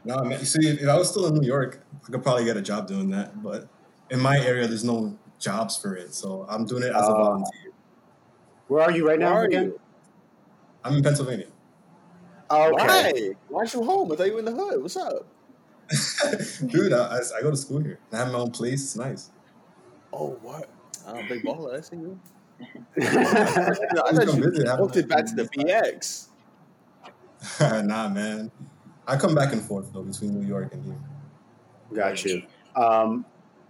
No, man. See, if I was still in New York, I could probably get a job doing that. But in my area, there's no jobs for it, so I'm doing it as a Oh. volunteer. Where are you right now again? you? I'm in Pennsylvania. Oh, okay. Why? Why you home? I thought you were in the hood. What's up? Dude, I, I, I go to school here. I have my own place. It's nice. Oh, what? Oh, big baller. I see you. I Please thought come you visit. Have booked it back to the BX. nah, man. I come back and forth though between New York and here. Got you. Um,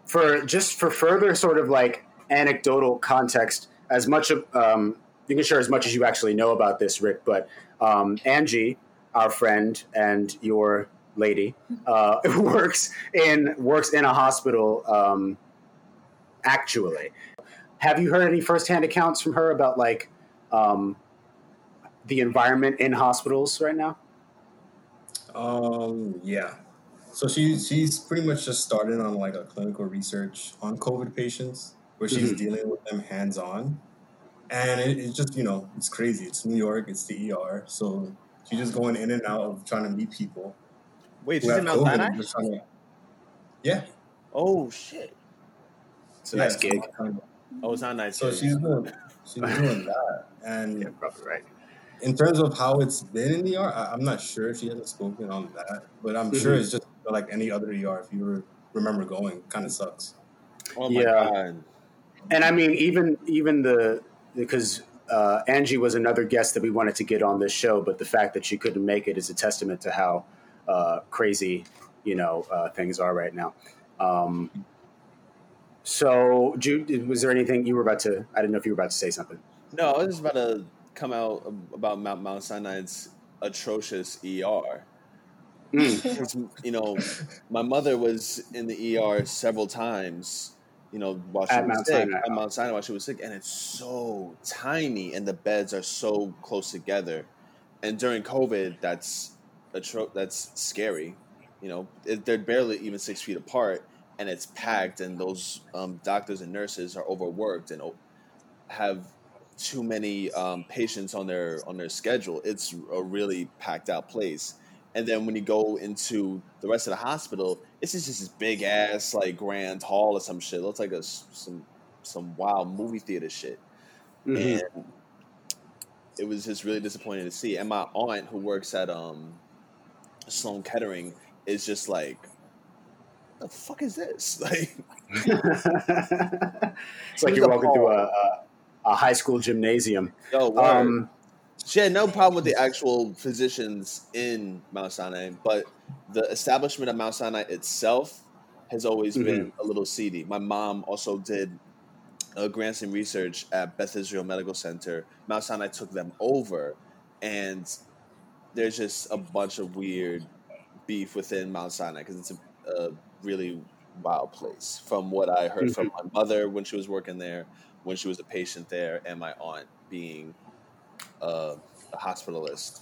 for just for further sort of like anecdotal context, as much of um, you can share as much as you actually know about this, Rick. But um, Angie, our friend and your lady, uh, works in works in a hospital. Um, actually, have you heard any firsthand accounts from her about like um, the environment in hospitals right now? Um, yeah. So she she's pretty much just started on like a clinical research on COVID patients, where she's Mhm. dealing with them hands on, and it, it's just you know it's crazy. It's New York. It's the ER, so she's just going in and out of trying to meet people. Wait, who she's in Mount Sinai? and just trying to- yeah, Oh, shit. It's a nice yeah, gig. so kind of- Oh, it's not nice. So here. she's doing she's doing that, and Yeah, probably right. in terms of how it's been in the ER, I, I'm not sure if she hasn't spoken on that, but I'm sure Mhm. it's just like any other ER. If you re- remember going, kind of sucks. Oh, my Yeah. God. And I mean, even even the because uh, Angie was another guest that we wanted to get on this show, but the fact that she couldn't make it is a testament to how uh, crazy you know uh, things are right now. Um, so, Jude, was there anything you were about to? I didn't know if you were about to say something. No, I was just about to come out about Mount, Mount Sinai's atrocious ER. Mm. you know, my mother was in the ER several times. You know, while she At was Mount sick Sinai. at Mount Sinai while she was sick, and it's so tiny, and the beds are so close together. And during COVID, that's a atro- that's scary. You know, it, they're barely even six feet apart, and it's packed, and those um, doctors and nurses are overworked and have too many um, patients on their on their schedule. It's a really packed out place. And then when you go into the rest of the hospital, it's just this big ass like grand hall or some shit. It looks like a some some wild movie theater shit. Mhm. And it was just really disappointing to see. And my aunt who works at um Sloan Kettering is just like, the fuck is this? Like it's like you're walking through a, a, a high school gymnasium. Yo. Um, She had no problem with the actual physicians in Mount Sinai, but the establishment of Mount Sinai itself has always Mhm. been a little seedy. My mom also did uh, grants and research at Beth Israel Medical Center. Mount Sinai took them over, and there's just a bunch of weird beef within Mount Sinai because it's a, a really wild place. From what I heard from my mother when she was working there, when she was a patient there, and my aunt being uh, a hospitalist,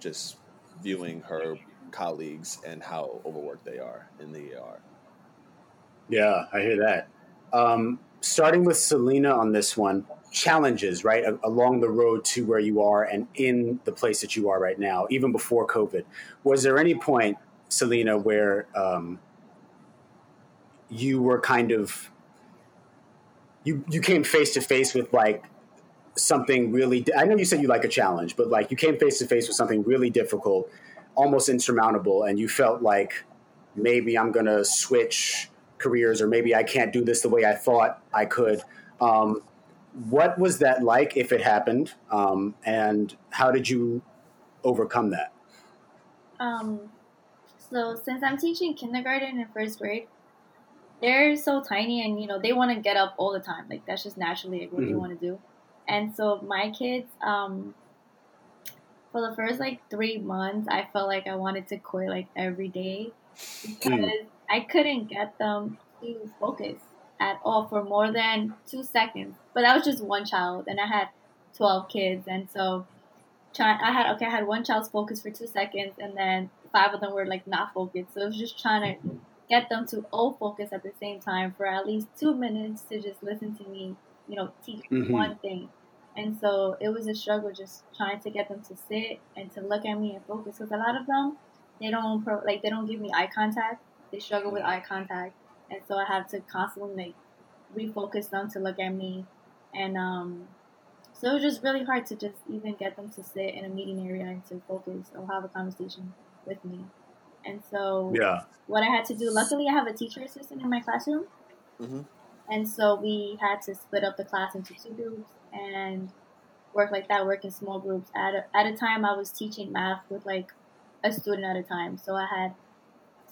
just viewing her colleagues and how overworked they are in the ER. Yeah, I hear that. Um, starting with Selena on this one, challenges, right, along the road to where you are and in the place that you are right now, even before COVID. Was there any point, Selena, where um, you were kind of you you came face to face with like something really? I know you said you like a challenge, but like you came face to face with something really difficult, almost insurmountable, and you felt like maybe I'm gonna switch careers or maybe I can't do this the way I thought I could. Um, what was that like if it happened? Um, and how did you overcome that? Um, so since I'm teaching kindergarten and first grade, they're so tiny and you know they want to get up all the time. Like that's just naturally like, what they Mhm. want to do. And so my kids, um, for the first like three months, I felt like I wanted to quit like every day because I couldn't get them to focus at all for more than two seconds. But that was just one child, and I had twelve kids, and so trying. I had okay, I had one child's focus for two seconds, and then five of them were like not focused. So it was just trying to get them to all focus at the same time for at least two minutes to just listen to me, you know, teach Mhm. one thing. And so it was a struggle just trying to get them to sit and to look at me and focus because a lot of them they don't pro- like they don't give me eye contact. They struggle with eye contact, and so I have to constantly like refocus them to look at me, and um, so it was just really hard to just even get them to sit in a meeting area and to focus or have a conversation with me. And so Yeah. what I had to do, luckily I have a teacher assistant in my classroom. Mhm. And so we had to split up the class into two groups and work like that, work in small groups. At a, at a time, I was teaching math with like a student at a time. So I had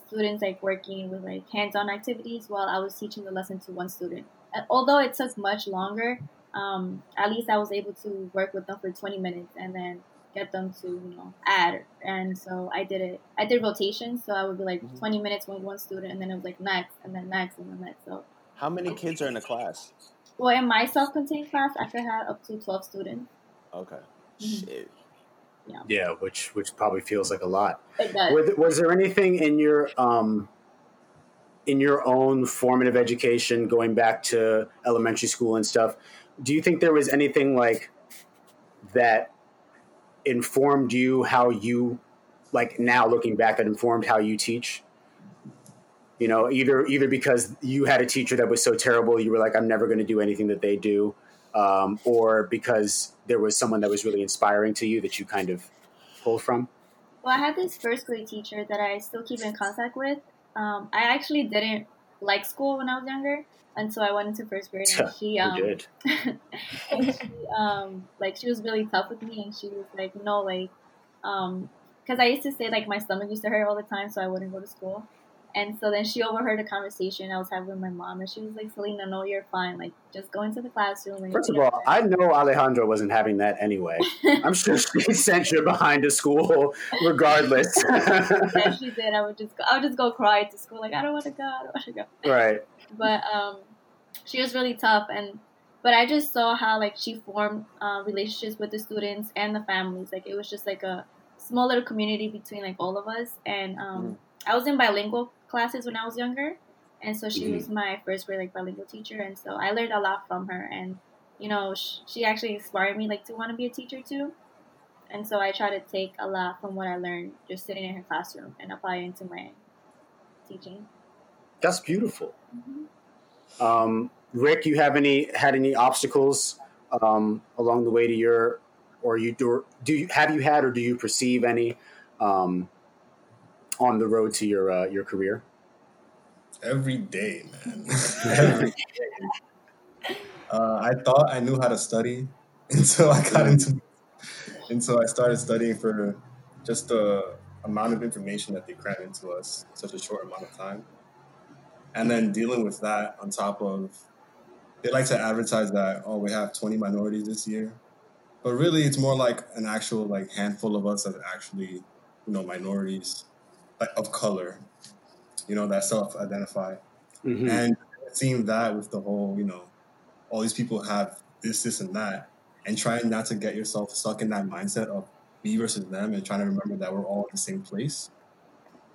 students like working with like hands-on activities while I was teaching the lesson to one student. And although it took much longer, um, at least I was able to work with them for 20 minutes and then get them to you know add. And so I did it. I did rotations, so I would be like Mhm. 20 minutes with one student, and then it was like next, and then next, and then next. So How many kids are in a class? Well, in my self-contained class, I could have up to 12 students. Okay. Mhm. Shit. Yeah, which which probably feels like a lot. It does. Was, was there anything in your um, in your own formative education, going back to elementary school and stuff? Do you think there was anything like that informed you how you, like now looking back, that informed how you teach? You know, either either because you had a teacher that was so terrible, you were like, I'm never going to do anything that they do, um, or because there was someone that was really inspiring to you that you kind of pulled from. Well, I had this first grade teacher that I still keep in contact with. Um, I actually didn't like school when I was younger until I went into first grade, and she um, did. and she, um, like she was really tough with me, and she was like, no, like, um, because I used to say like my stomach used to hurt all the time, so I wouldn't go to school. And so then she overheard a conversation I was having with my mom, and she was like, "Selena, no, you're fine. Like, just go into the classroom." And First of all, I know Alejandro wasn't having that anyway. I'm sure she sent you behind to school regardless. if she did, I would just go, I would just go cry to school, like I don't want to go, I don't want to go. right. But um, she was really tough, and but I just saw how like she formed uh, relationships with the students and the families. Like it was just like a small little community between like all of us. And um, I was in bilingual classes when I was younger, and so she Mhm. was my first grade like bilingual teacher, and so I learned a lot from her. And you know, sh- she actually inspired me like to want to be a teacher too. And so I try to take a lot from what I learned just sitting in her classroom and apply it into my teaching. That's beautiful. Um, Rick, you have any had any obstacles um, along the way to your, or you do, do you have you had or do you perceive any um, on the road to your uh, your career? Every day, man. Every day. Uh, I thought I knew how to study until I got into until I started studying for just the amount of information that they cram into us in such a short amount of time. And then dealing with that on top of they like to advertise that, oh, we have 20 minorities this year. But really it's more like an actual like handful of us that are actually, you know, minorities of color, you know, that self identify. Mhm. And seeing that with the whole, you know, all these people have this, this, and that, and trying not to get yourself stuck in that mindset of me versus them, and trying to remember that we're all in the same place,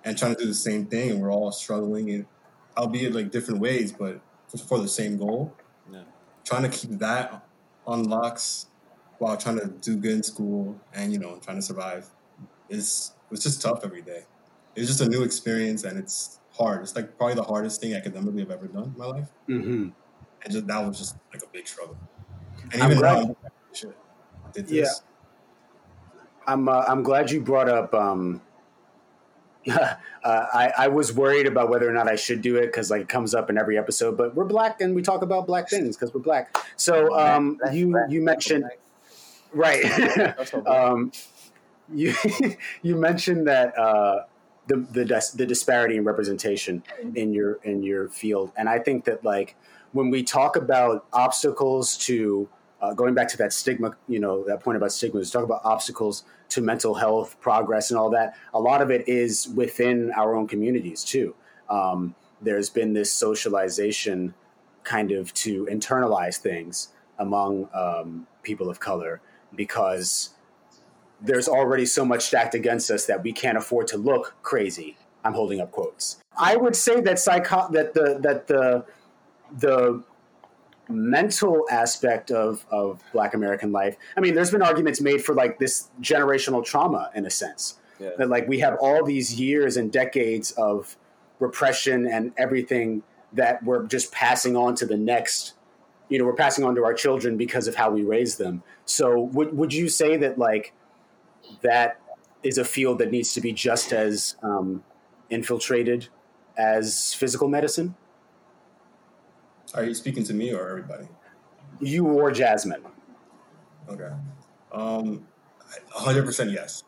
and trying to do the same thing, and we're all struggling, in, albeit like different ways, but for, for the same goal. Yeah. Trying to keep that unlocks while trying to do good in school, and you know, trying to survive is it's just tough every day. It's just a new experience, and it's hard. It's like probably the hardest thing academically I've ever done in my life. Mhm. And just that was just like a big struggle. And I'm even glad- now, I'm like, shit, I did this. I'm uh, I'm glad you brought up. Um, uh, I I was worried about whether or not I should do it because like it comes up in every episode. But we're black and we talk about black things because we're black. So um, Black, you black, you mentioned black. right. That's what black. um, you you mentioned that uh, the the dis- the disparity in representation in your in your field, and I think that like when we talk about obstacles to uh, going back to that stigma, you know, that point about stigmas, talk about obstacles to mental health progress and all that. A lot of it is within our own communities too. Um, there's been this socialization kind of to internalize things among um, people of color because there's already so much stacked against us that we can't afford to look crazy I'm holding up quotes. I would say that psycho that the that the the mental aspect of of Black American life. I mean, there's been arguments made for like this generational trauma in a sense Yeah. that like we have all these years and decades of repression and everything that we're just passing on to the next you know we're passing on to our children because of how we raise them so would, would you say that like that is a field that needs to be just as um, infiltrated as physical medicine Are you speaking to me or everybody? you or jasmine Okay. Um, hundred percent yes.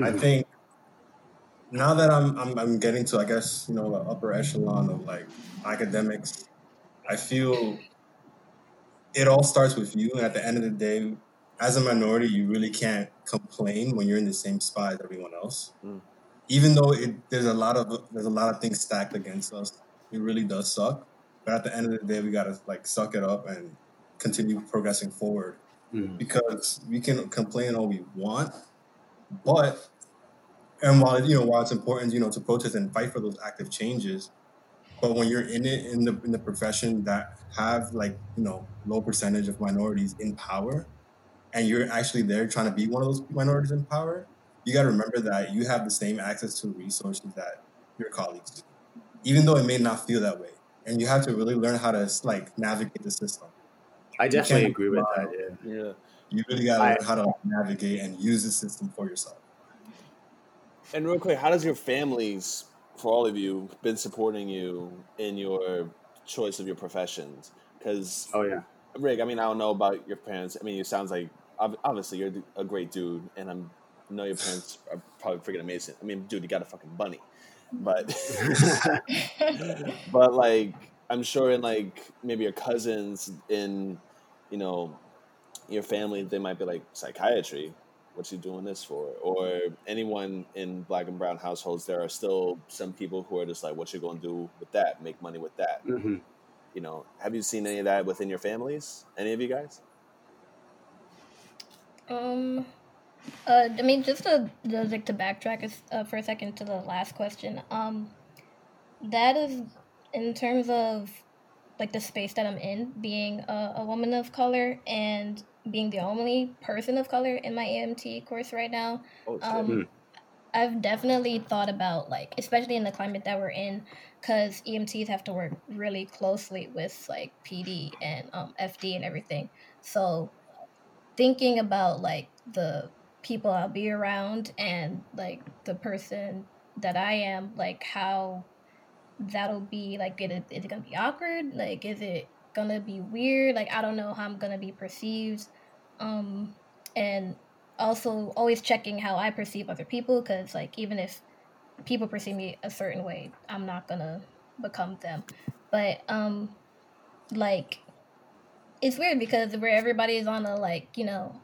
I think now that I'm, I'm I'm getting to I guess you know the upper echelon of like academics, I feel it all starts with you, and at the end of the day, as a minority, you really can't complain when you're in the same spot as everyone else. Mm. Even though it, there's a lot of there's a lot of things stacked against us, it really does suck. But at the end of the day, we gotta like suck it up and continue progressing forward Mhm. because we can complain all we want, but and while you know while it's important you know to protest and fight for those active changes, but when you're in it in the in the profession that have like you know low percentage of minorities in power, and you're actually there trying to be one of those minorities in power, you got to remember that you have the same access to resources that your colleagues do, even though it may not feel that way, and you have to really learn how to like navigate the system. i definitely agree with that yeah. Yeah. You really got to learn how to navigate and use the system for yourself. And real quick, how does your families, for all of you, been supporting you in your choice of your professions? Because oh yeah Rick, I mean, I don't know about your parents. I mean, it sounds like ob- obviously you're a great dude, and I'm I know your parents are probably freaking amazing. I mean, dude, you got a fucking bunny, but but like I'm sure in like maybe your cousins in you know your family, they might be like psychiatry. What you doing this for? Or anyone in black and brown households, there are still some people who are just like, what you gonna do with that? Make money with that? hmm you know have you seen any of that within your families any of you guys Um, uh, I mean, just to just like to backtrack uh, for a second to the last question. Um, that is in terms of like the space that I'm in, being a, a woman of color and being the only person of color in my EMT course right now. oh. Um, I've definitely thought about like, especially in the climate that we're in, because EMTs have to work really closely with like PD and um, FD and everything. So thinking about like the people I'll be around and like the person that I am, like how that'll be like, is it, is it gonna be awkward? Like, is it gonna be weird? Like, I don't know how I'm gonna be perceived. Um, and also always checking how I perceive other people because like even if people perceive me a certain way, I'm not gonna become them. But um like it's weird because where everybody is on a like, you know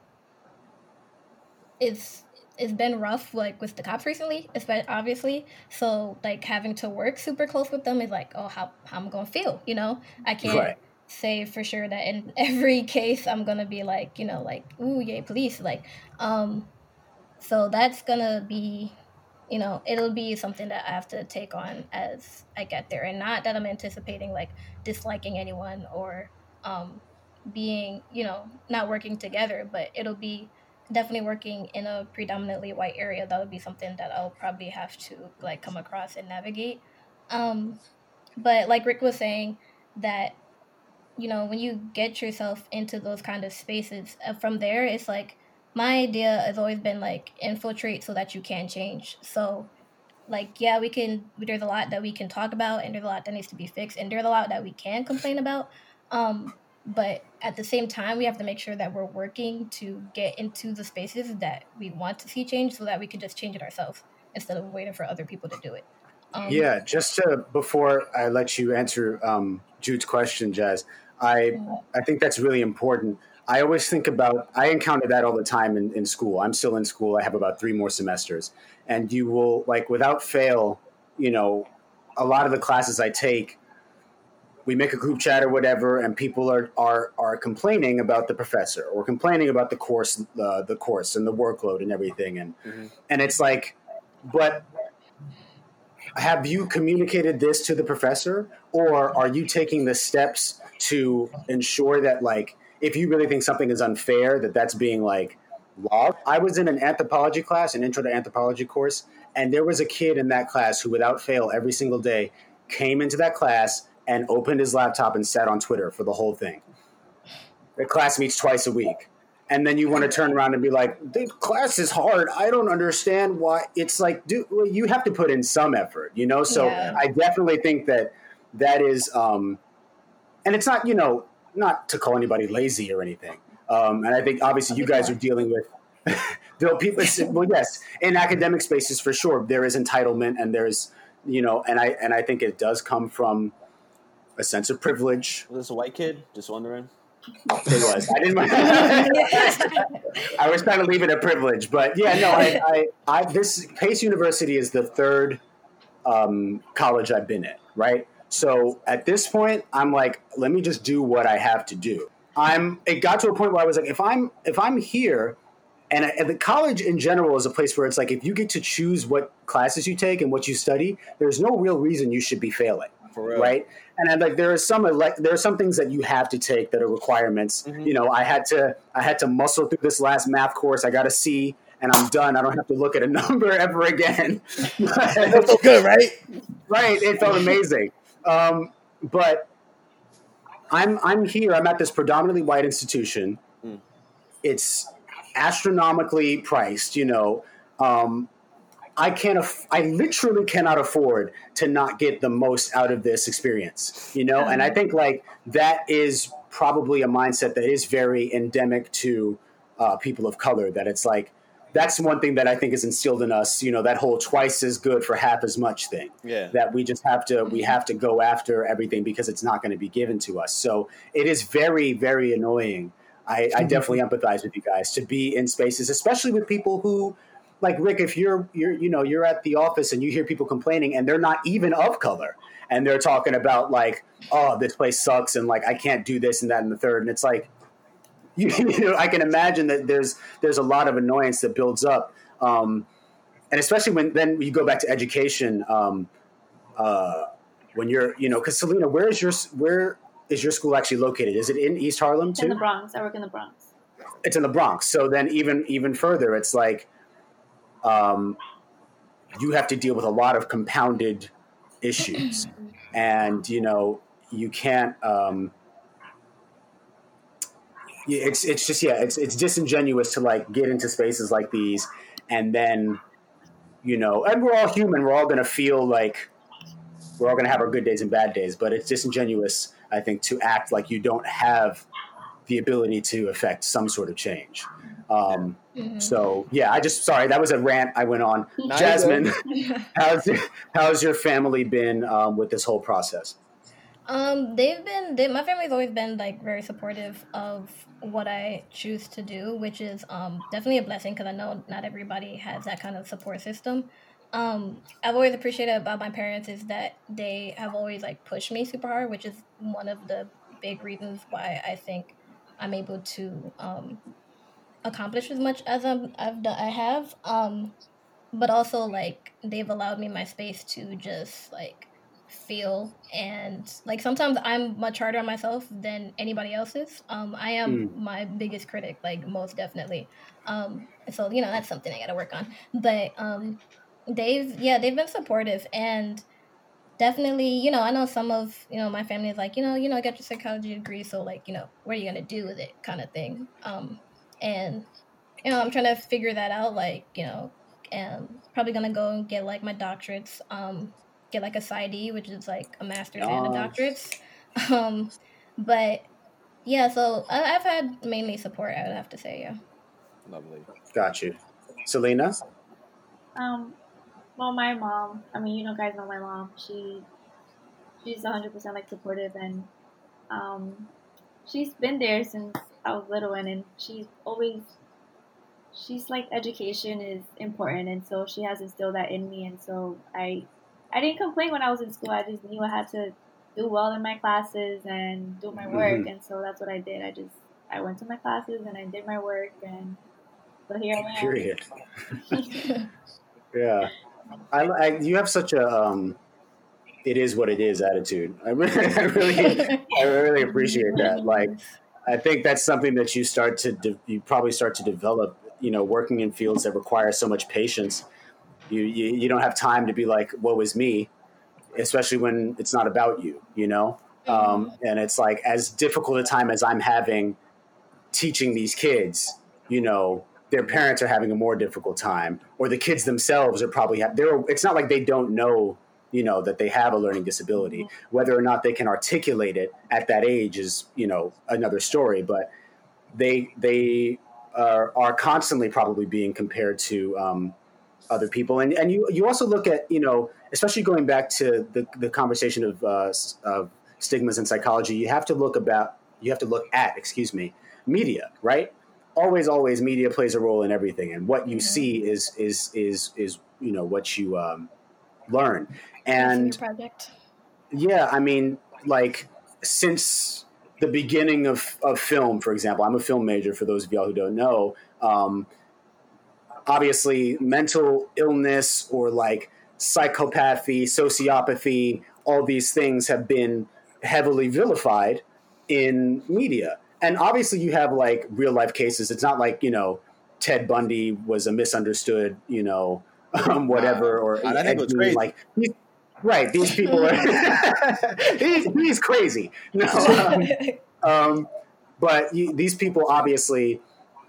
it's it's been rough like with the cops recently, especially obviously. So like having to work super close with them is like, oh how, how I'm gonna feel, you know? I can't Right. say for sure that in every case I'm gonna be like, you know, like, ooh yay, police. Like, um so that's gonna be you know, it'll be something that I have to take on as I get there. And not that I'm anticipating like disliking anyone or um being, you know, not working together, but it'll be definitely working in a predominantly white area. That'll be something that I'll probably have to like come across and navigate. Um but like Rick was saying, that you know when you get yourself into those kind of spaces uh, from there it's like my idea has always been like infiltrate so that you can change so like yeah we can there's a lot that we can talk about and there's a lot that needs to be fixed and there's a lot that we can complain about um but at the same time we have to make sure that we're working to get into the spaces that we want to see change so that we can just change it ourselves instead of waiting for other people to do it um, Yeah, just to before I let you answer um, Jude's question, Jazz, I I think that's really important. I always think about I encounter that all the time in, in school. I'm still in school. I have about three more semesters, and you will like without fail, you know, a lot of the classes I take, we make a group chat or whatever, and people are are are complaining about the professor or complaining about the course, uh, the course and the workload and everything, and Mhm. and it's like, but have you communicated this to the professor, or are you taking the steps to ensure that, like, if you really think something is unfair, that that's being like logged? I was in an anthropology class, an intro to anthropology course, and there was a kid in that class who, without fail, every single day came into that class and opened his laptop and sat on Twitter for the whole thing. The class meets twice a week. And then you want to turn around and be like, the class is hard. I don't understand why. It's like, do well, you have to put in some effort, you know? So Yeah. I definitely think that that is, um, and it's not, you know, not to call anybody lazy or anything. Um, and I think obviously you guys are dealing with Bill people. Well, yes, in academic spaces for sure, there is entitlement and there's, you know, and I and I think it does come from a sense of privilege. Was this a white kid? Just wondering. It was. I didn't. I was trying to leave it a privilege, but yeah, no. I, I, I this Pace University is the third um, college I've been at, right? So at this point, I'm like, let me just do what I have to do. I'm. It got to a point where I was like, if I'm if I'm here, and, and the college in general is a place where it's like, if you get to choose what classes you take and what you study, there's no real reason you should be failing For real. right? And I'm like there are some elect, there are some things that you have to take that are requirements. Mhm. You know, I had to I had to muscle through this last math course. I got a C, and I'm done. I don't have to look at a number ever again. That felt good, right? right? It felt amazing. Um, but I'm I'm here. I'm at this predominantly white institution. Mm. It's astronomically priced. You know, um, I can't. Aff- I literally cannot afford to not get the most out of this experience. You know, and I think like that is probably a mindset that is very endemic to uh, people of color. That it's like that's one thing that I think is instilled in us. You know, that whole twice as good for half as much thing Yeah. that we just have to we have to go after everything because it's not going to be given to us. So it is very very annoying. I, I definitely empathize with you guys to be in spaces, especially with people who like Rick. If you're you're you know you're at the office and you hear people complaining and they're not even of color and they're talking about like oh this place sucks and like I can't do this and that and the third and it's like you, you know I can imagine that there's there's a lot of annoyance that builds up. Um, and especially when then you go back to education um, uh, when you're you know because selena where is your where is your school actually located is it in east harlem It's in the Bronx. I work in the Bronx. it's in the bronx so then even even further it's like um, you have to deal with a lot of compounded issues. And you know you can't um, it's it's just yeah it's it's disingenuous to like get into spaces like these and then you know and we're all human. We're all to feel like we're all to have our good days and bad days but it's disingenuous i think to act like you don't have the ability to affect some sort of change. Um, Mhm. so yeah i just sorry that was a rant i went on. Jasmine how's how's your family been um, with this whole process? Um, they've been they, my family's always been like very supportive of what I choose to do, which is um definitely a blessing because I know not everybody has that kind of support system. Um, I've always appreciated about my parents is that they have always like pushed me super hard, which is one of the big reasons why I think I'm able to um accomplish as much as I'm, I've done, I have. Um, but also like they've allowed me my space to just like feel and like sometimes I'm much harder on myself than anybody else's. Um, I am my biggest critic, like most definitely. Um, so you know that's something I got to work on. But um, they've yeah they've been supportive and definitely you know I know some of you know my family is like you know you know get your psychology degree so like you know what are you gonna do with it kind of thing. Um, and you know I'm trying to figure that out like you know and probably gonna go and get like my doctorates. Um, get like a PsyD, which is like a master's and a Nice. doctorates. Um, but yeah, so I, I've had mainly support. I would have to say, yeah. Lovely. got you selena Um, well, my mom. I mean, you know, guys know my mom. She, she's hundred percent like supportive, and um, she's been there since I was little, and, and she's always, she's like education is important, and so she has instilled that in me, and so I, I didn't complain when I was in school. I just knew I had to do well in my classes and do my work, Mhm. and so that's what I did. I just, I went to my classes and I did my work, and so here I am. period yeah I, I you have such a um, it is what it is attitude. I really, I really, I really appreciate that. Like, I think that's something that you start to de- you probably start to develop. You know, working in fields that require so much patience, you you, you don't have time to be like, "Woe is me," especially when it's not about you. You know, um, and it's like as difficult a time as I'm having teaching these kids. You know, their parents are having a more difficult time, or the kids themselves are probably. Ha- they're. It's not like they don't know you know that they have a learning disability whether or not they can articulate it at that age is you know another story but they they are, are constantly probably being compared to um, other people and and you you also look at you know especially going back to the, the conversation of, uh, of stigmas in psychology you have to look about you have to look at excuse me media right always always media plays a role in everything and what you see is is is is you know what you um, learn and project. yeah, I mean, like since the beginning of, of film, for example, I'm a film major. For those of y'all who don't know, um, obviously, mental illness or like psychopathy, sociopathy, all these things have been heavily vilified in media. And obviously, you have like real life cases. It's not like you know Ted Bundy was a misunderstood, you know, um, whatever, or I think it was Ed Gein, crazy. like right. These people are he's, he's crazy. No, um, um, but you, these people obviously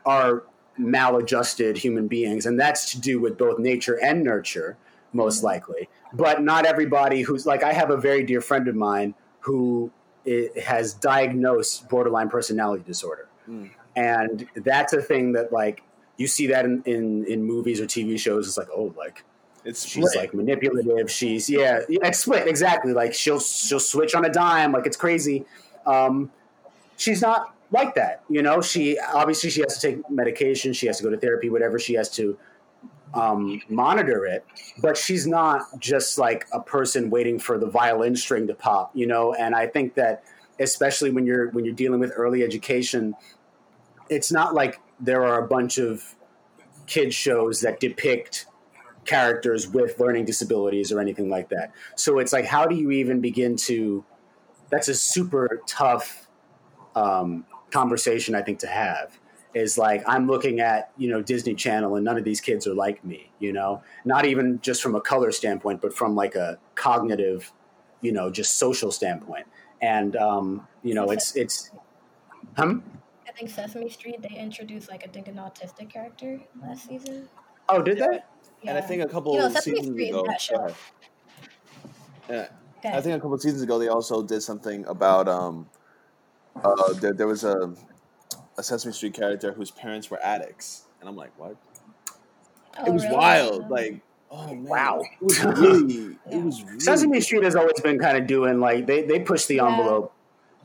are maladjusted human beings, and that's to do with both nature and nurture, most likely. But not everybody who's like I have a very dear friend of mine who i has diagnosed borderline personality disorder, Mm. and that's a thing that like you see that in, in, in movies or TV shows. It's like oh like It's she's split. like manipulative. She's yeah, yeah, it's split exactly. Like she'll she'll switch on a dime. Like it's crazy. Um, she's not like that. You know, she obviously she has to take medication. She has to go to therapy. Whatever she has to um, monitor it. But she's not just like a person waiting for the violin string to pop. You know, and I think that especially when you're when you're dealing with early education, it's not like there are a bunch of kids shows that depict characters with learning disabilities or anything like that. So it's like, how do you even begin to? That's a super tough um, conversation, I think, to have. Is like I'm looking at you know Disney Channel, and none of these kids are like me. You know, not even just from a color standpoint, but from like a cognitive, you know, just social standpoint. And um, you know, it's it's. Hum? I think Sesame Street they introduced like I think an autistic character last season. Oh, did they? And I think a couple You know, Sesame seasons Street is ago, that show. Yeah, Okay. I think a couple seasons ago they also did something about um, uh, there, there was a a Sesame Street character whose parents were addicts, and I'm like, what? Oh, it was really? wild. Like, oh man, Wow. it was really, it was really Sesame Street has always been kind of doing like they they push the Yeah. envelope.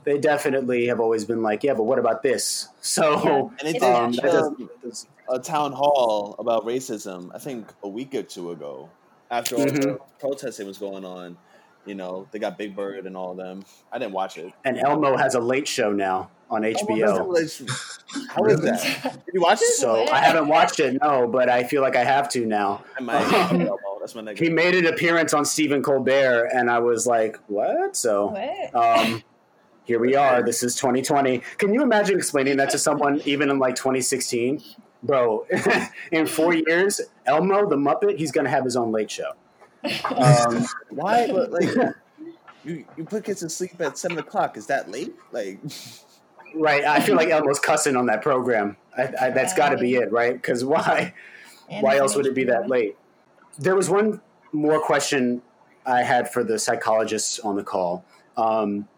They definitely have always been like, yeah, but what about this? So And they It's did um, a that show. does- a town hall about racism. I think a week or two ago, after all the Mhm. protesting was going on. You know, they got Big Bird and all of them. I didn't watch it. and Elmo has a late show now on Oh, HBO. that's- How is that? Did you watch it? So I haven't watched it, no, but I feel like I have to now. I might. Elmo, That's my He made an appearance on Stephen Colbert, and I was like, what? So What? um, here we are. This is 2020. Can you imagine explaining that to someone even in like 2016? Bro, in four years, Elmo the Muppet, he's going to have his own late show. Um, Why? But like, you you put kids to sleep at seven o'clock. Is that late? Like, right. I feel like Elmo's cussing on that program. I, I, that's got to be it, right? Because why? Why else would it be that late? There was one more question I had for the psychologists on the call. Um,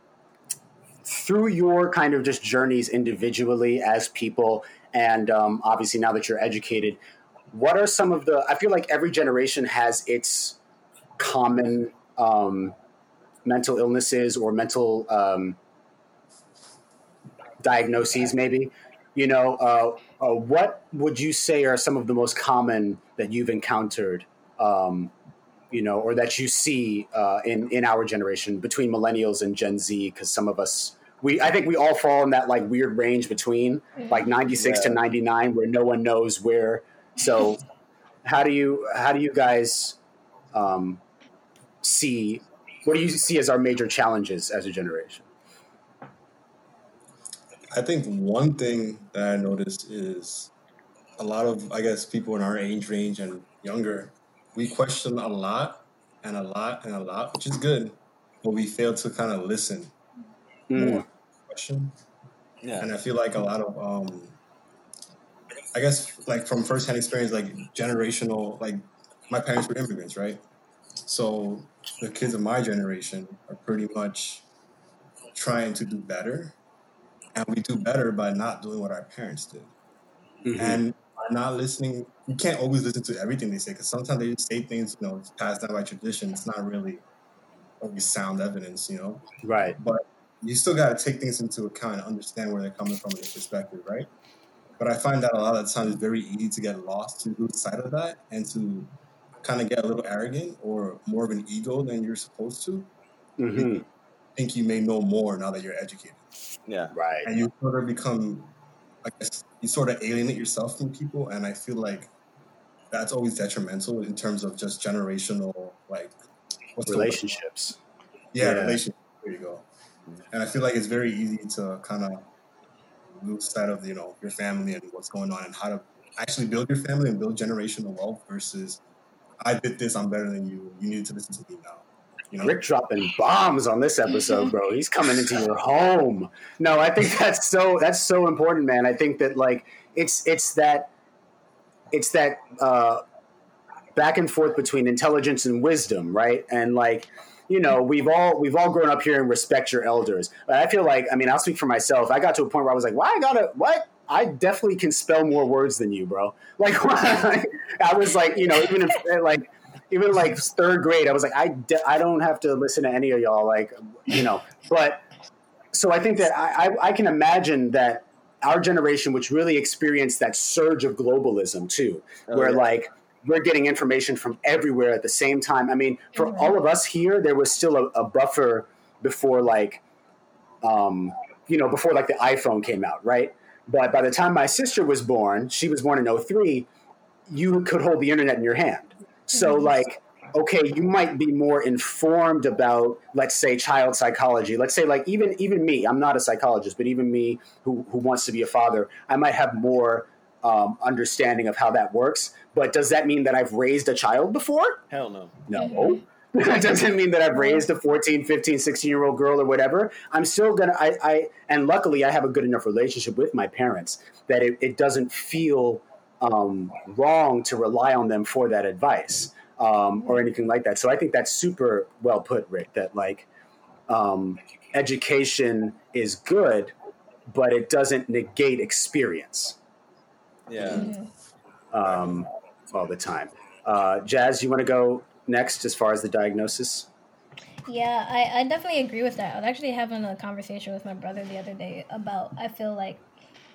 through your kind of just journeys individually as people, and um, obviously now that you're educated, what are some of the? I feel like every generation has its common um, mental illnesses or mental um, diagnoses, maybe. You know, uh, uh, what would you say are some of the most common that you've encountered, um, you know, or that you see uh, in in our generation between millennials and Gen Z? Because some of us, we I think we all fall in that like weird range between like ninety six to ninety nine, where no one knows where. So, how do you how do you guys um, see? What do you see as our major challenges as a generation? I think one thing that I noticed is a lot of, I guess, people in our age range and younger, we question a lot and a lot and a lot, which is good, but we fail to kind of listen Mm. more. Question, Yeah. and I feel like a lot of, um, I guess, like from firsthand experience, like generational, like my parents were immigrants, right? So the kids of my generation are pretty much trying to do better, and we do better by not doing what our parents did Mhm. and by not listening. You can't always listen to everything they say because sometimes they just say things, you know, it's passed down by tradition. It's not really always sound evidence, you know. Right. But you still got to take things into account and understand where they're coming from in their perspective, right? But I find that a lot of times it's very easy to get lost to lose sight of that and to kind of get a little arrogant or more of an ego than you're supposed to. hmm Think you may know more now that you're educated. Yeah. Right. and you sort of become I guess you sort of alienate yourself from people and I feel like that's always detrimental in terms of just generational like what's the? Relationships. yeah, Yeah. relationship there you go mm-hmm. and I feel like it's very easy to kind of lose sight of you know your family and what's going on and how to actually build your family and build generational wealth versus I did this I'm better than you you need to listen to me now you know Rick dropping bombs on this episode, bro. He's coming into your home. No, I think that's so that's so important, man. I think that like it's it's that it's that uh, back and forth between intelligence and wisdom, right? And like you know, we've all we've all grown up here and respect your elders. But I feel like I mean, I'll speak for myself. I got to a point where I was like, why I gotta what? I definitely can spell more words than you, bro. Like I was like, you know, even if like even like third grade, I was like, I, de- I don't have to listen to any of y'all, like, you know. But so I think that I, I, I can imagine that our generation, which really experienced that surge of globalism too, Oh, where yeah. like we're getting information from everywhere at the same time. I mean, for Mhm. all of us here, there was still a, a buffer before like, um, you know, before like the iPhone came out, right? But by the time my sister was born, she was born in 03, you could hold the internet in your hand. So, Mhm. like, okay, you might be more informed about, let's say, child psychology. Let's say, like, even even me, I'm not a psychologist, but even me, who who wants to be a father, I might have more um, understanding of how that works. But does that mean that I've raised a child before? Hell no. No. that doesn't mean that I've raised a 14, 15, 16 year old girl or whatever. I'm still going to, I, I, and luckily I have a good enough relationship with my parents that it, it doesn't feel um, wrong to rely on them for that advice um, or anything like that. So I think that's super well put, Rick, that like um, education is good, but it doesn't negate experience Yeah. Mhm. um, all the time. Uh, Jazz, you want to go next as far as the diagnosis? Yeah, I, I definitely agree with that. I was actually having a conversation with my brother the other day about I feel like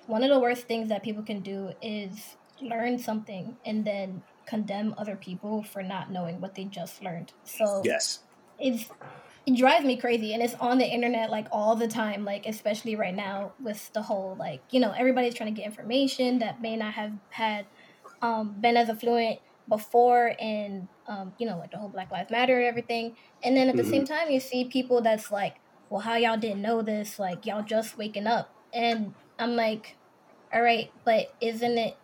one of the worst things that people can do is learn something and then condemn other people for not knowing what they just learned. So Yes. it's it drives me crazy and it's on the internet like all the time like especially right now with the whole like you know everybody's trying to get information that may not have had um, been as affluent before and um, you know like the whole black lives matter and everything and then at the same time you see people that's like well how y'all didn't know this like y'all just waking up and i'm like all right but isn't it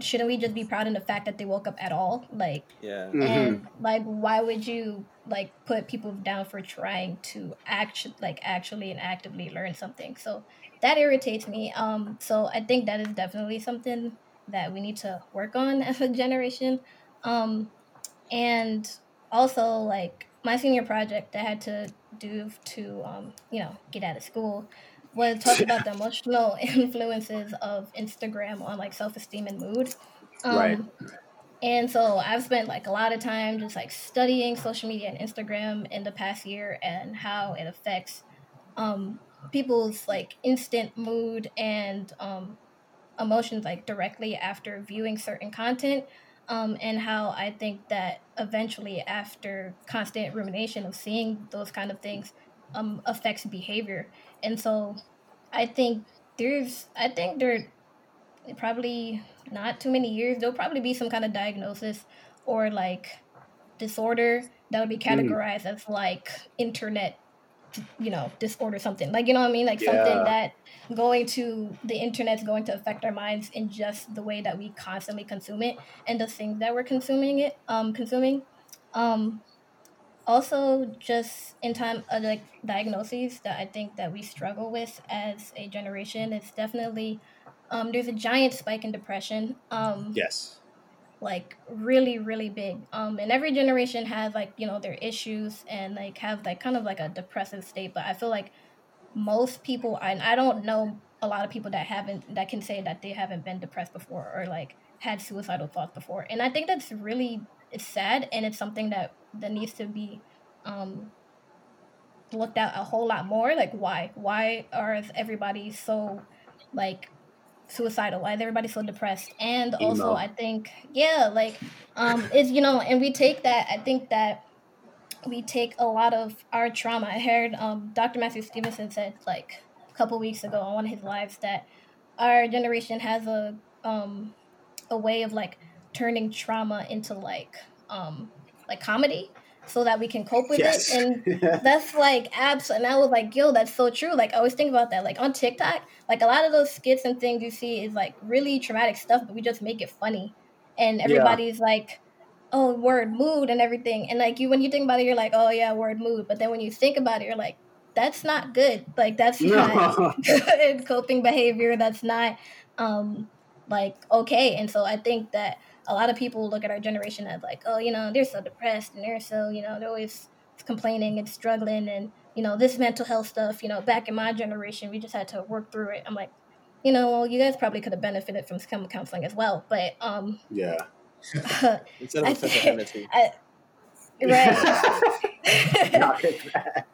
shouldn't we just be proud in the fact that they woke up at all like Yeah. Mhm. and like why would you like put people down for trying to act like actually and actively learn something so that irritates me um so i think that is definitely something that we need to work on as a generation um and also like my senior project i had to do to um you know get out of school was talk about the emotional influences of instagram on like self-esteem and mood um, Right. and so I've spent like a lot of time just like studying social media and Instagram in the past year and how it affects um, people's like instant mood and um, emotions like directly after viewing certain content. Um, and how I think that eventually, after constant rumination of seeing those kind of things, um, affects behavior. And so, I think there's, I think there probably not too many years there'll probably be some kind of diagnosis or like disorder that would be categorized as like internet you know disorder something. Like you know what i mean? Like something that going to the internet's going to affect our minds in just the way that we constantly consume it and the things that we're consuming it um consuming. Um also just in time of like diagnoses that i think that we struggle with as a generation is definitely um there's a giant spike in depression um Yes. like really really big um and every generation has like you know their issues and like have like kind of like a depressive state but i feel like most people and I don't know a lot of people that haven't that can say that they haven't been depressed before or like had suicidal thoughts before and i think that's really it's sad and it's something that that needs to be um looked at a whole lot more like why? Why are everybody so like suicidal? Why is everybody so depressed? And also i think yeah like um is you know and we take that i think that we take a lot of our trauma. I heard um dr matthew stevenson said like a couple weeks ago on one of his lives that our generation has a um a way of like turning trauma into like um like comedy so that we can cope with Yes. it and that's like abs and I was like, yo, that's so true. Like I always think about that. Like on TikTok, like a lot of those skits and things you see is like really traumatic stuff, but we just make it funny. And Yeah. everybody's like, Oh, word mood and everything. And like you when you think about it, you're like, Oh yeah, word mood. But then when you think about it, you're like, that's not good. Like that's not good coping behavior. That's not um like okay. And so I think that a lot of people look at our generation as like, oh, you know, they're so depressed and they're so, you know, they're always complaining and struggling and, you know, this mental health stuff, you know, back in my generation, we just had to work through it. I'm like, you know, well, you guys probably could have benefited from some counseling as well. But um yeah. Instead of I a sense of. I, right.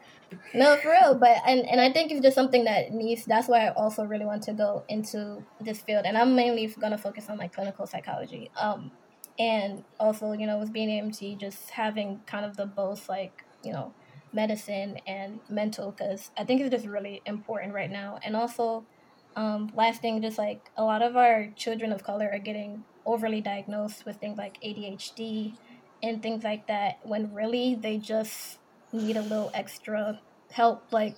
No, for real. But and and I think it's just something that needs. That's why I also really want to go into this field, and I'm mainly going to focus on like clinical psychology. Um, and also you know with being EMT, just having kind of the both like you know medicine and mental, because I think it's just really important right now. And also, um, last thing, just like a lot of our children of color are getting overly diagnosed with things like ADHD and things like that, when really they just need a little extra help like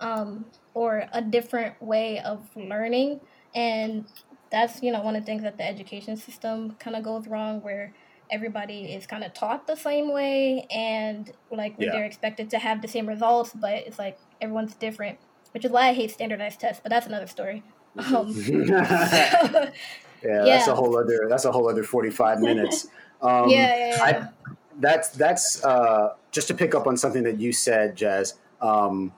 um or a different way of learning and that's you know one of the things that the education system kind of goes wrong where everybody is kind of taught the same way and like Yeah. they're expected to have the same results but it's like everyone's different which is why i hate standardized tests but that's another story um, yeah, that's a whole other that's a whole other 45 minutes. Um, yeah yeah, yeah. I, that's that's uh, just to pick up on something that you said, Jazz, um,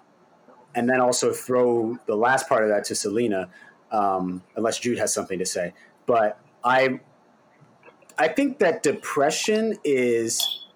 and then also throw the last part of that to Selena, um, unless Jude has something to say. But I, I think that depression is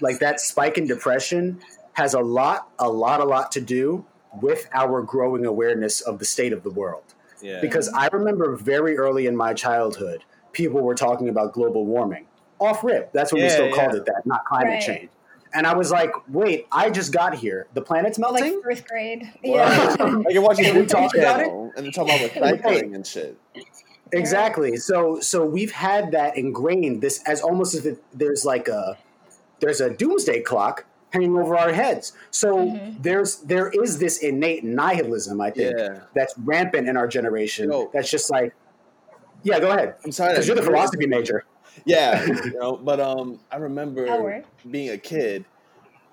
like that spike in depression has a lot, a lot, a lot to do with our growing awareness of the state of the world Yeah. because I remember very early in my childhood, people were talking about global warming. Off rip, that's what we Yeah, still called it that, not climate Right. change. And I was like, wait, I just got here. The planet's like melting? first grade yeah like you're watching Can we talk about it? And they're talking about recycling and shit. exactly. So so we've had that ingrained this as almost as if there's like a there's a doomsday clock hanging over our heads. So Mhm. there's there is this innate nihilism, I think, Yeah. that's rampant in our generation. Yo. That's just like Yeah, go ahead. I'm sorry. Because you're the philosophy major. Yeah, you know, but um, I remember Howard. being a kid.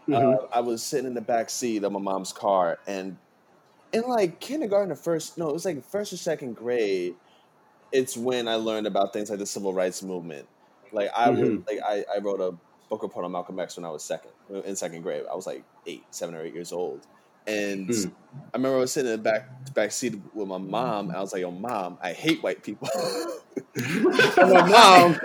Mhm. Uh, I was sitting in the back seat of my mom's car, and in like kindergarten or first, no, it was like first or second grade. It's when I learned about things like the civil rights movement. Like I would, like I, I wrote a book report on Malcolm X when I was second in second grade. I was like eight, seven or eight years old, and Hmm. I remember I was sitting in the back back seat with my mom. And I was like, "Yo, mom, I hate white people." and my mom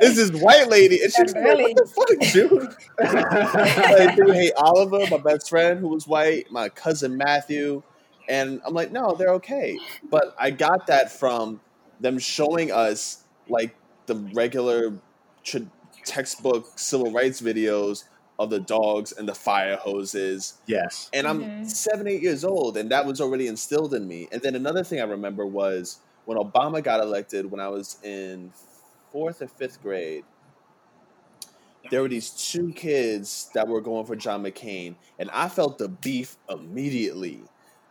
is this white lady, and she's like, Really? "What the fuck, dude?" like, they hate Oliver, my best friend who was white, my cousin Matthew, and I'm like, no, they're okay. But I got that from them showing us like the regular tr- textbook civil rights videos of the dogs and the fire hoses yes. and I'm Mhm. seven, eight years old, and that was already instilled in me. And then another thing I remember was when Obama got elected when I was in fourth or fifth grade. there were these two kids that were going for John McCain, and I felt the beef immediately.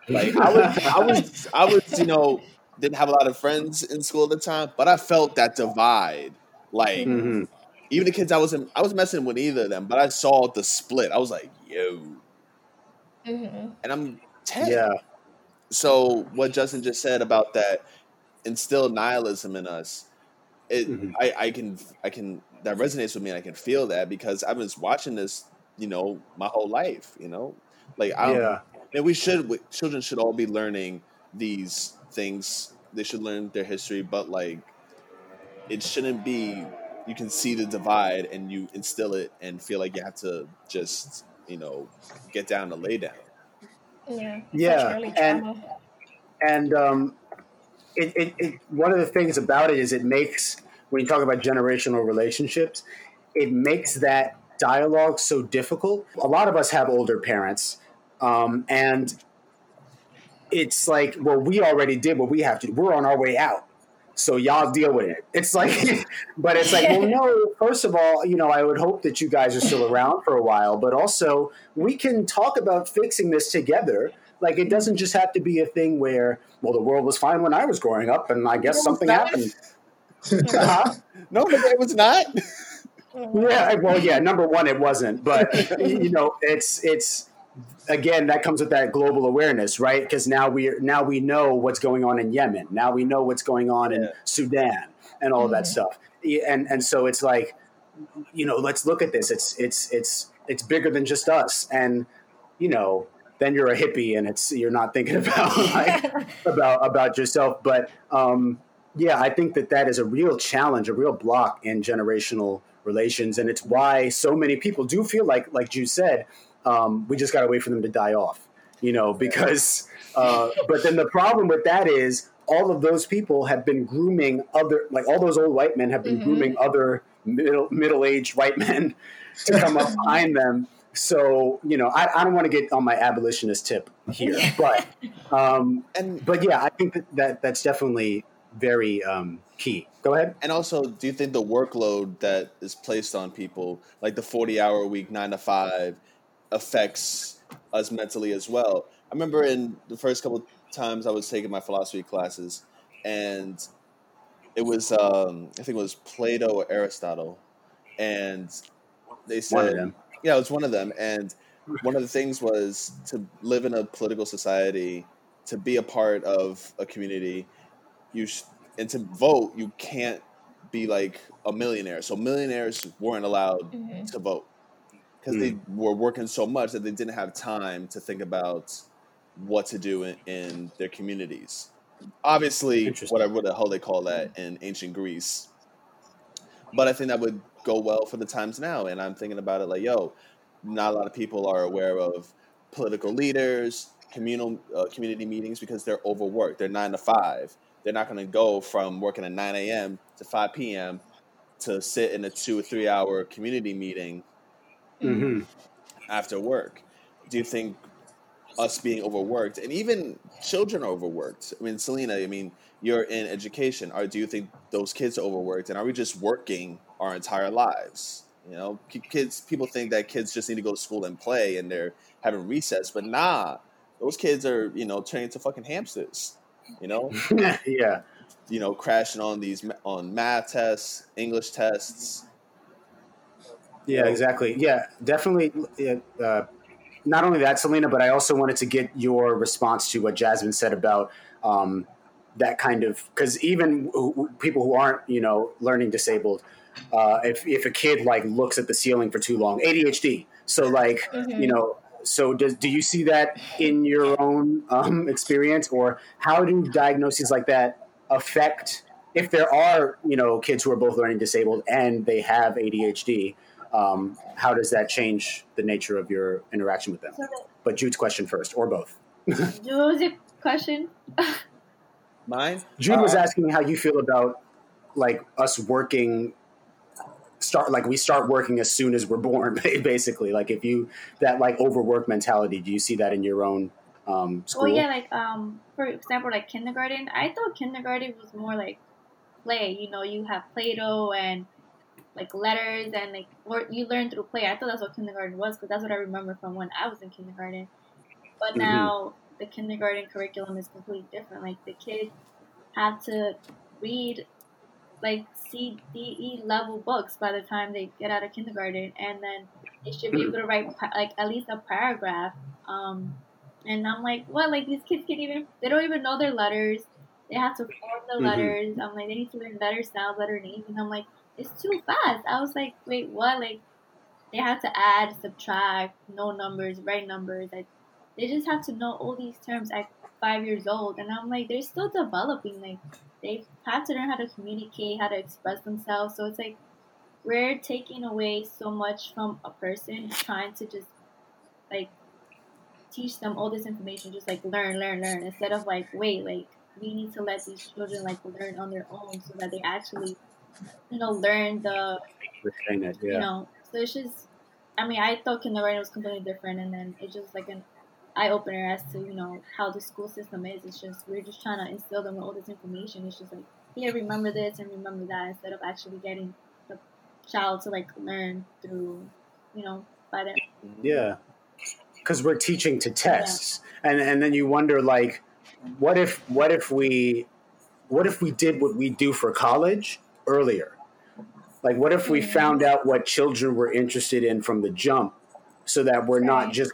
Like I was, I was, I was, you know, didn't have a lot of friends in school at the time, but I felt that divide. Like Mhm. Even the kids I wasn't, I was messing with either of them, but I saw the split. I was like, yo, hmm and I'm ten. Yeah. So what Justin just said about that instill nihilism in us, it Mhm. I, I can I can that resonates with me and I can feel that because I've been watching this, you know, my whole life, you know? Like I Yeah. and we should we, children should all be learning these things. They should learn their history, but like it shouldn't be you can see the divide and you instill it and feel like you have to just, you know, get down and lay down. Yeah. Yeah, and- and um, it, it, it, one of the things about it is it makes when you talk about generational relationships it makes that dialogue so difficult a lot of us have older parents um, and it's like well we already did what we have to do we're on our way out so y'all deal with it it's like but it's like well no first of all you know i would hope that you guys are still around for a while but also we can talk about fixing this together like it doesn't just have to be a thing where well the world was fine when i was growing up and i guess something happened Uh-huh. No, but it was not. yeah well yeah number one it wasn't but you know it's it's again that comes with that global awareness right? Because now we now we know what's going on in yemen. Now we know what's going on in Yeah. sudan and all that Mhm. stuff. And and so it's like you know let's look at this. It's it's it's it's bigger than just us. And you know then you're a hippie and it's you're not thinking about like about about yourself. But um yeah i think that that is a real challenge a real block in generational relations. And it's why so many people do feel like like you said um, we just got to wait for them to die off you know because uh, but then the problem with that is all of those people have been grooming other like all those old white men have been Mhm. grooming other middle middle-aged white men to come up behind them so you know i, I don't want to get on my abolitionist tip here but um, And but yeah, I think that, that that's definitely very um, key. Go ahead. and also, do you think the workload that is placed on people, like the forty-hour week, nine to five, affects us mentally as well? I remember in the first couple times I was taking my philosophy classes, and it was um, I think it was Plato or Aristotle, and they said One of them. Yeah, it was one of them. And one of the things was to live in a political society, to be a part of a community, you sh- and to vote, you can't be like a millionaire. So millionaires weren't allowed Mhm. to vote because they were working so much that they didn't have time to think about what to do in, in their communities. Obviously, whatever the hell they call that in ancient Greece. But I think that would go well for the times now. And I'm thinking about it like, yo, not a lot of people are aware of political leaders, communal uh, community meetings because they're overworked. They're nine to five. They're not going to go from working at 9 a.m. to 5 p.m. to sit in a two or three hour community meeting hmm after work. Do you think us being overworked and even children are overworked? I mean, Selena, I mean, you're in education. Or do you think those kids are overworked? And are we just working our entire lives? You know, kids, people think that kids just need to go to school and play and they're having recess, but nah, those kids are, you know, turning into fucking hamsters, you know? yeah. you know, crashing on these on math tests, English tests. Yeah, exactly. Yeah, definitely. Uh, not only that, Selena, but I also wanted to get your response to what Jasmine said about um, that kind of because even who- who- people who aren't, you know, learning disabled, uh, if if a kid like looks at the ceiling for too long, ADHD. So like, Mhm. you know. So, does, do you see that in your own um, experience, or how do diagnoses like that affect if there are, you know, kids who are both learning disabled and they have ADHD? Um, how does that change the nature of your interaction with them? So But Jude's question first, or both. what was your question? Mine? Jude was Uh, asking how you feel about like us working start like we start working as soon as we're born basically like if you that like overwork mentality do you see that in your own um school Well, yeah, like um, for example, like kindergarten. I thought kindergarten was more like play. You know, you have Play-Doh and like letters and like or you learn through play. I thought that's what kindergarten was because that's what I remember from when I was in kindergarten. But Mhm. now the kindergarten curriculum is completely different. Like the kids have to read like CDE level books by the time they get out of kindergarten, and then they should be able to write like at least a paragraph. Um, and I'm like, what? Like these kids can't even they don't even know their letters. They have to form the Mhm. letters. I'm like, they need to learn letter sounds, letter names, and I'm like, it's too fast. I was like, wait, what? Like they have to add, subtract, know numbers, write numbers. Like they just have to know all these terms at five years old, and I'm like, they're still developing. Like they have to learn how to communicate, how to express themselves. So it's like we're taking away so much from a person trying to just like teach them all this information, just like learn, learn, learn, instead of like wait, like we need to let these children like learn on their own so that they actually, you know, learn the Retain it, you know. So it's just, I mean, I thought kindergarten was completely different, and then it's just like an eye opener as to you know how the school system is. It's just we're just trying to instill them with all this information. It's just like here, remember this and remember that, instead of actually getting the child to like learn through, you know, by their Yeah, because we're teaching to tests, and and then you wonder like, what if what if we, what if we did what we do for college earlier? Like, what if we Mhm. found out what children were interested in from the jump, so that we're not just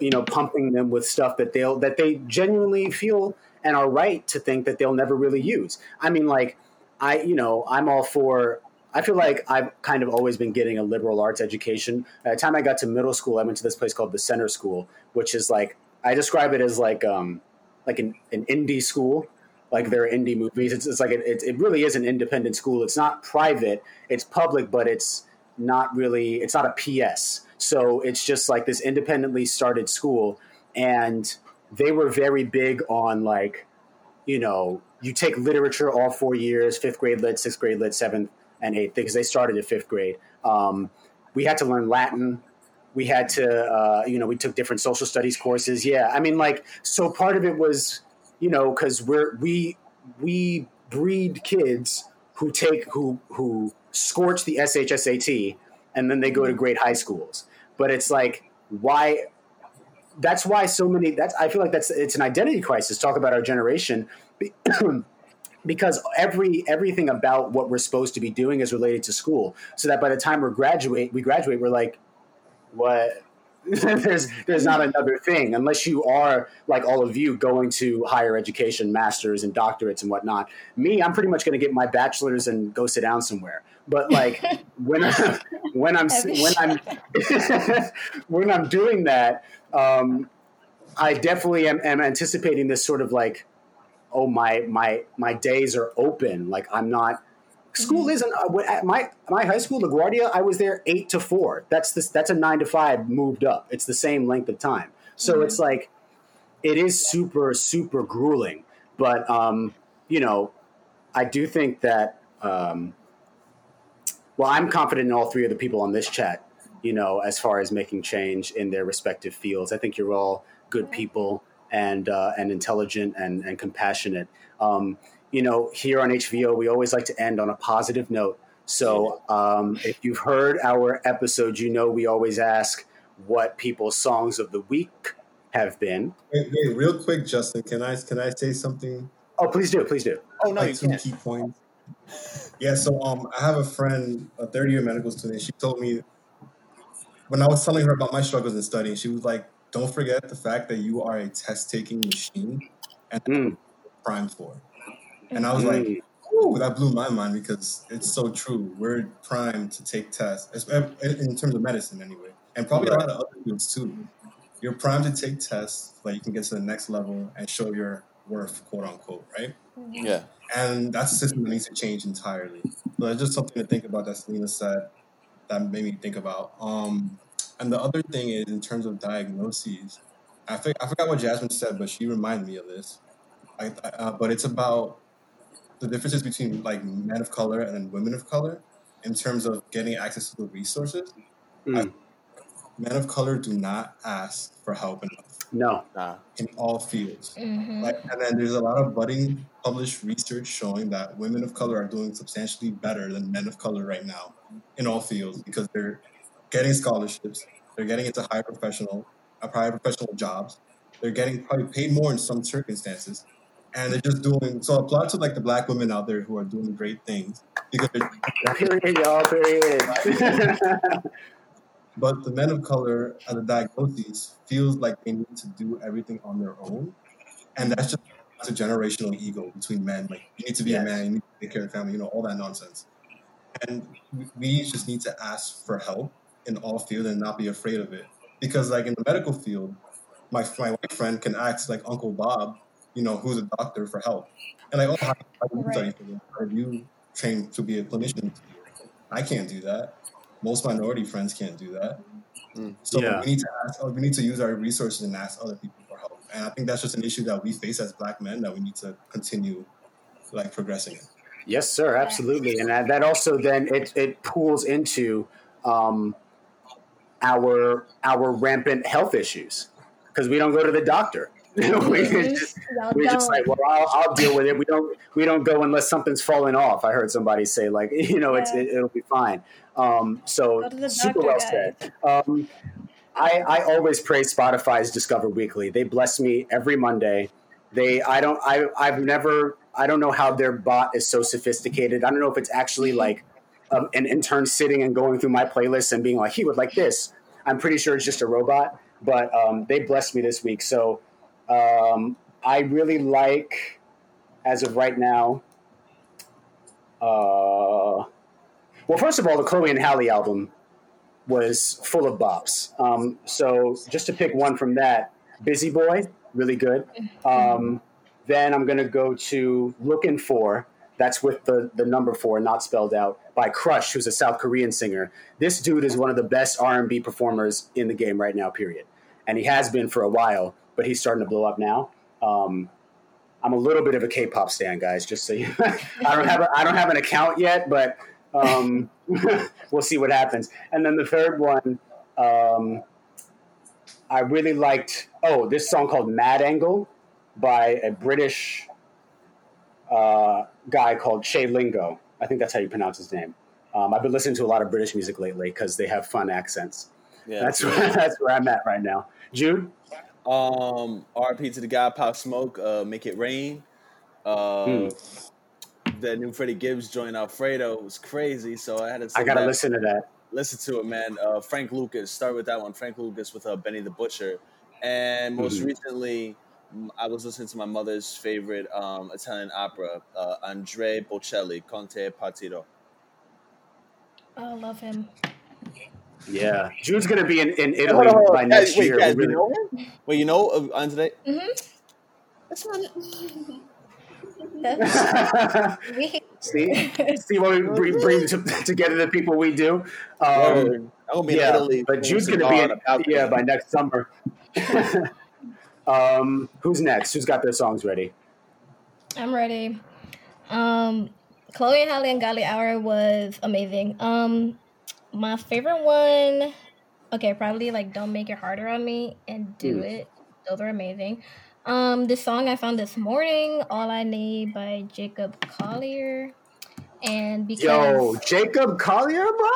you know pumping them with stuff that they'll that they genuinely feel and are right to think that they'll never really use. I mean, like, I you know I'm all for. I feel like I've kind of always been getting a liberal arts education. By the time I got to middle school, I went to this place called the Center School, which is like I describe it as like um like an, an indie school. Like there are indie movies. It's, it's like it, it, it really is an independent school. It's not private. It's public, but it's not really. It's not a PS. So it's just like this independently started school, and they were very big on like, you know, you take literature all four years, fifth grade lit, sixth grade lit, seventh and eighth, because they started at fifth grade. Um, we had to learn Latin. We had to, uh, you know, we took different social studies courses. Yeah, I mean, like, so part of it was, you know, because we're we we breed kids who take who who scorch the SHSAT and then they go to great high schools. But it's like, why? That's why so many. That's I feel like that's it's an identity crisis. Talk about our generation. because every everything about what we're supposed to be doing is related to school so that by the time we graduate we graduate we're like what there's there's not another thing unless you are like all of you going to higher education masters and doctorates and whatnot. Me i'm pretty much going to get my bachelor's and go sit down somewhere. But like when I, when i'm when i'm when i'm doing that um, i definitely am, am anticipating this sort of like oh my my my days are open. Like i'm not school isn't uh, at my my high school laguardia i was there 8 to 4 that's this that's a 9 to 5 moved up. It's the same length of time. So it's like it is super super grueling. But um you know i do think that um well i'm confident in all three of the people on this chat you know as far as making change in their respective fields. I think you're all good people and uh, and intelligent and and compassionate. Um, you know, here on HVO, we always like to end on a positive note. So, um, if you've heard our episodes, you know we always ask what people's songs of the week have been. Wait, wait, real quick, Justin, can I can I say something? Oh, please do, please do. Oh no, like you two can't. key points. Yeah, so um, I have a friend, a third year medical student. She told me when I was telling her about my struggles in studying, she was like, "Don't forget the fact that you are a test taking machine, and that's what Mm. you're primed for." And I was like, Mm. Ooh, that blew my mind because it's so true. We're primed to take tests, in terms of medicine, anyway, and probably a lot of other fields too. You're primed to take tests so that you can get to the next level and show your worth, quote unquote, right? Yeah. And that's a system that needs to change entirely. So that's just something to think about that Selena said that made me think about. Um, and the other thing is in terms of diagnoses, I think I forgot what Jasmine said, but she reminded me of this. I, uh, but it's about the differences between like men of color and women of color in terms of getting access to the resources. Mm. Men of color do not ask for help enough. No. Nah. in all fields. hmm Like, and then there's a lot of budding published research showing that women of color are doing substantially better than men of color right now in all fields because they're getting scholarships, they're getting into higher professional, uh, higher professional jobs, they're getting probably paid more in some circumstances, and they're just doing. So applaud to like the black women out there who are doing great things because Period, y'all. Period. But the men of color at the diagnoses feels like they need to do everything on their own, and that's just that's a generational ego between men. Like you need to be Yes. a man, you need to take care of the family, you know, all that nonsense. And we- we just need to ask for help in all fields and not be afraid of it. Because like in the medical field, my my white friend can ask like Uncle Bob, you know, who's a doctor for help, and like, oh, how, how do you Right. study for this? Are you trained to be a clinician? I can't do that. Most minority friends can't do that. Mm. So Yeah. we need to ask, we need to use our resources and ask other people for help. And I think that's just an issue that we face as black men that we need to continue like progressing in. Yes, sir, absolutely, and that, that also then it it pools into um, our our rampant health issues because we don't go to the doctor. we just, we're just like, well, I'll, I'll deal with it. We don't we don't go unless something's falling off. I heard somebody say like, you know, it's Yeah. it, it'll be fine. Um, so Go to the super well said. Um, I, I always praise Spotify's Discover Weekly. They bless me every Monday. They I don't I I've never I don't know how their bot is so sophisticated. I don't know if it's actually like um, an intern sitting and going through my playlist and being like he would like this. I'm pretty sure it's just a robot, but um, they blessed me this week. So um, I really like as of right now. Uh, well, first of all, the Chloe and Halle album was full of bops. Um, so just to pick one from that, Busy Boy, really good. Um, then I'm going to go to Looking For. That's with the, the number four, not spelled out, by Crush, who's a South Korean singer. This dude is one of the best R&B performers in the game right now, period. And he has been for a while, but he's starting to blow up now. Um, I'm a little bit of a K-pop stan, guys. Just so you, I don't have a, I don't have an account yet, but um, we'll see what happens. And then the third one, um, I really liked. Oh, this song called Mad Angle by a British uh, guy called Shay Lingo. I think that's how you pronounce his name. Um, I've been listening to a lot of British music lately because they have fun accents. Yeah. That's where, that's where I'm at right now. Jude, Um, RP to the guy Pop Smoke, uh, Make It Rain. Uh, Hmm. The new Freddie Gibbs joint Alfredo was crazy, so I had to. I gotta back- listen to that. listen to it, man. Uh, Frank Lucas, start with that one. Frank Lucas with uh, Benny the Butcher, and most Mhm. recently, I was listening to my mother's favorite um, Italian opera, uh, Andre Bocelli, Con te partirò. I love him. Yeah, Jude's gonna be in, in Italy Hold on, hold by next wait, year. guys, We you know him? Wait, you know uh, Andre? Mm-hmm. That's not. we, see, see what we bring, bring to, together the people we do. Um, I'm be in yeah, Italy. but with Jude's gonna be in, on yeah by next summer. um, who's next? Who's got their songs ready? I'm ready. Um, Chloe and Halle Ungodly Hour was amazing. Um, my favorite one, okay, probably like "Don't Make It Harder on Me" and "Do Mm. It." Those are amazing. Um, the song I found this morning, "All I Need" by Jacob Collier, and because Yo, Jacob Collier, bro.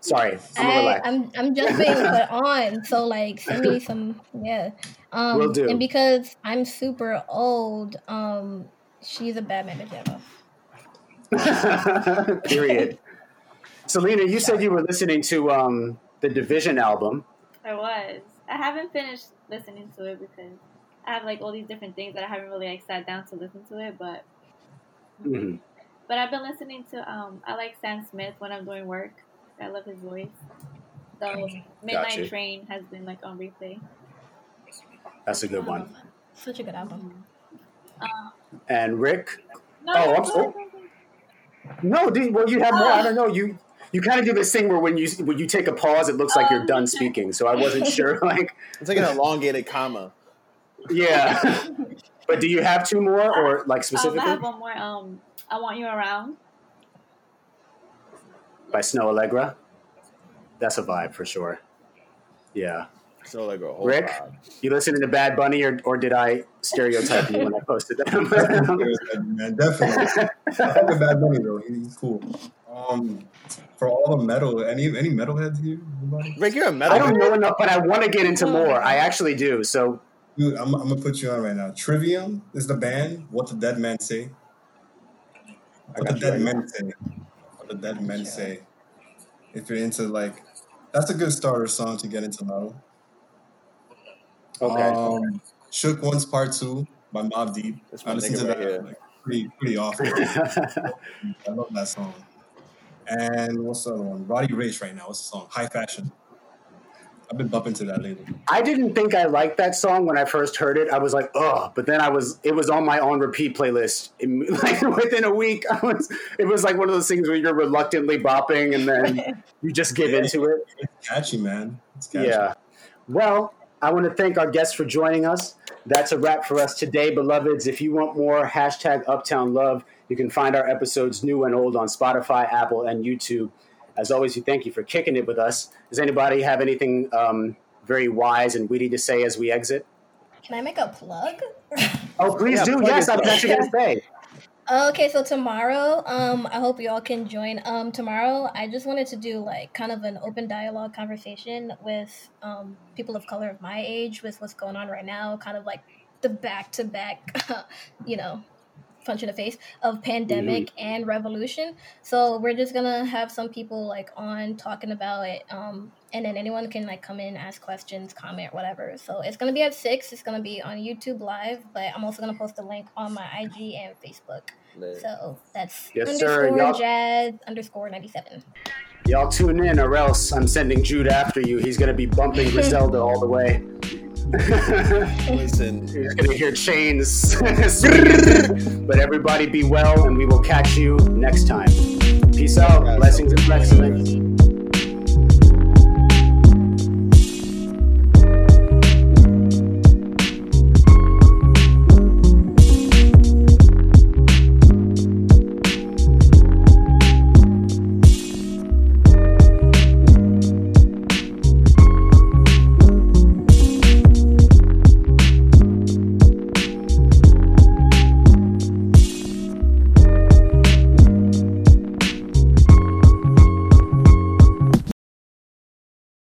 Sorry, I'm gonna I, relax. I'm I'm just being put on, so like send me some yeah. Um, Will do. And because I'm super old, um, she's a Bad Mama Jama. Period. Selena, you said you were listening to um, the Division album. I was. I haven't finished listening to it because I have like all these different things that I haven't really like sat down to listen to it. But Mhm. but I've been listening to um I like Sam Smith when I'm doing work. I love his voice. So Midnight Gotcha. Train has been like on replay. That's a good one. Such a good album. And Rick. No, Oh, I'm no, so- no, no. No, dude, well, you have more. I don't know. You you kind of do this thing where when you when you take a pause, it looks like you're done speaking. So I wasn't sure. Like, It's like an elongated comma. yeah. But do you have two more, or like Um, specifically I have one more. Um, I want you around. by Snoh Aalegra? That's a vibe for sure. Yeah. So like a whole Rick? vibe. You listening to Bad Bunny, or, or did I stereotype you when I posted that? man, definitely. I like Bad Bunny though. He's cool. Um, for all the metal, any any metalheads here? Anybody? Rick, you're a metal. I don't know enough, but I want to get into more. I actually do. So Dude, I'm, I'm gonna put you on right now. Trivium is the band. What the Dead Men Say. What the got you Dead right Men Say. What the Dead Men Say. If you're into like, that's a good starter song to get into metal. okay, Um, Shook One's Part Two by Mobb Deep. I listen to right that like, pretty pretty often. I love that song. And what's the other one? Roddy Ricch right now. What's the song? High Fashion. I've been bumping to that lately. I didn't think I liked that song when I first heard it. I was like, oh, but then I was, it was on my on repeat playlist. Im- Like within a week, I was, it was like one of those things where you're reluctantly bopping and then you just give into it. It's catchy, man. It's catchy. Yeah. Well, I want to thank our guests for joining us. That's a wrap for us today, beloveds. If you want more hashtag Uptown Love, you can find our episodes new and old on Spotify, Apple, and YouTube. As always, we thank you for kicking it with us. Does anybody have anything um, very wise and witty to say as we exit? Can I make a plug? Oh, please Yeah, do. plug Yes, I it. was actually going to say. Okay, so tomorrow, um, I hope you all can join. Um, tomorrow, I just wanted to do like kind of an open dialogue conversation with um people of color of my age with what's going on right now, kind of like the back to back, you know, punch in the face of pandemic and revolution. So we're just gonna have some people like on talking about it, um, and then anyone can like come in, ask questions, comment, whatever. So it's gonna be at six. It's gonna be on YouTube live, but I'm also gonna post a link on my IG and Facebook. Lit. So that's Yes, sir. underscore Y'all- jazz underscore ninety seven. Y'all tune in, or else I'm sending Jude after you. He's to be bumping Griselda all the way. Listen, You're to hear chains. but everybody be well, and we will catch you next time. Peace out. Blessings and excellence.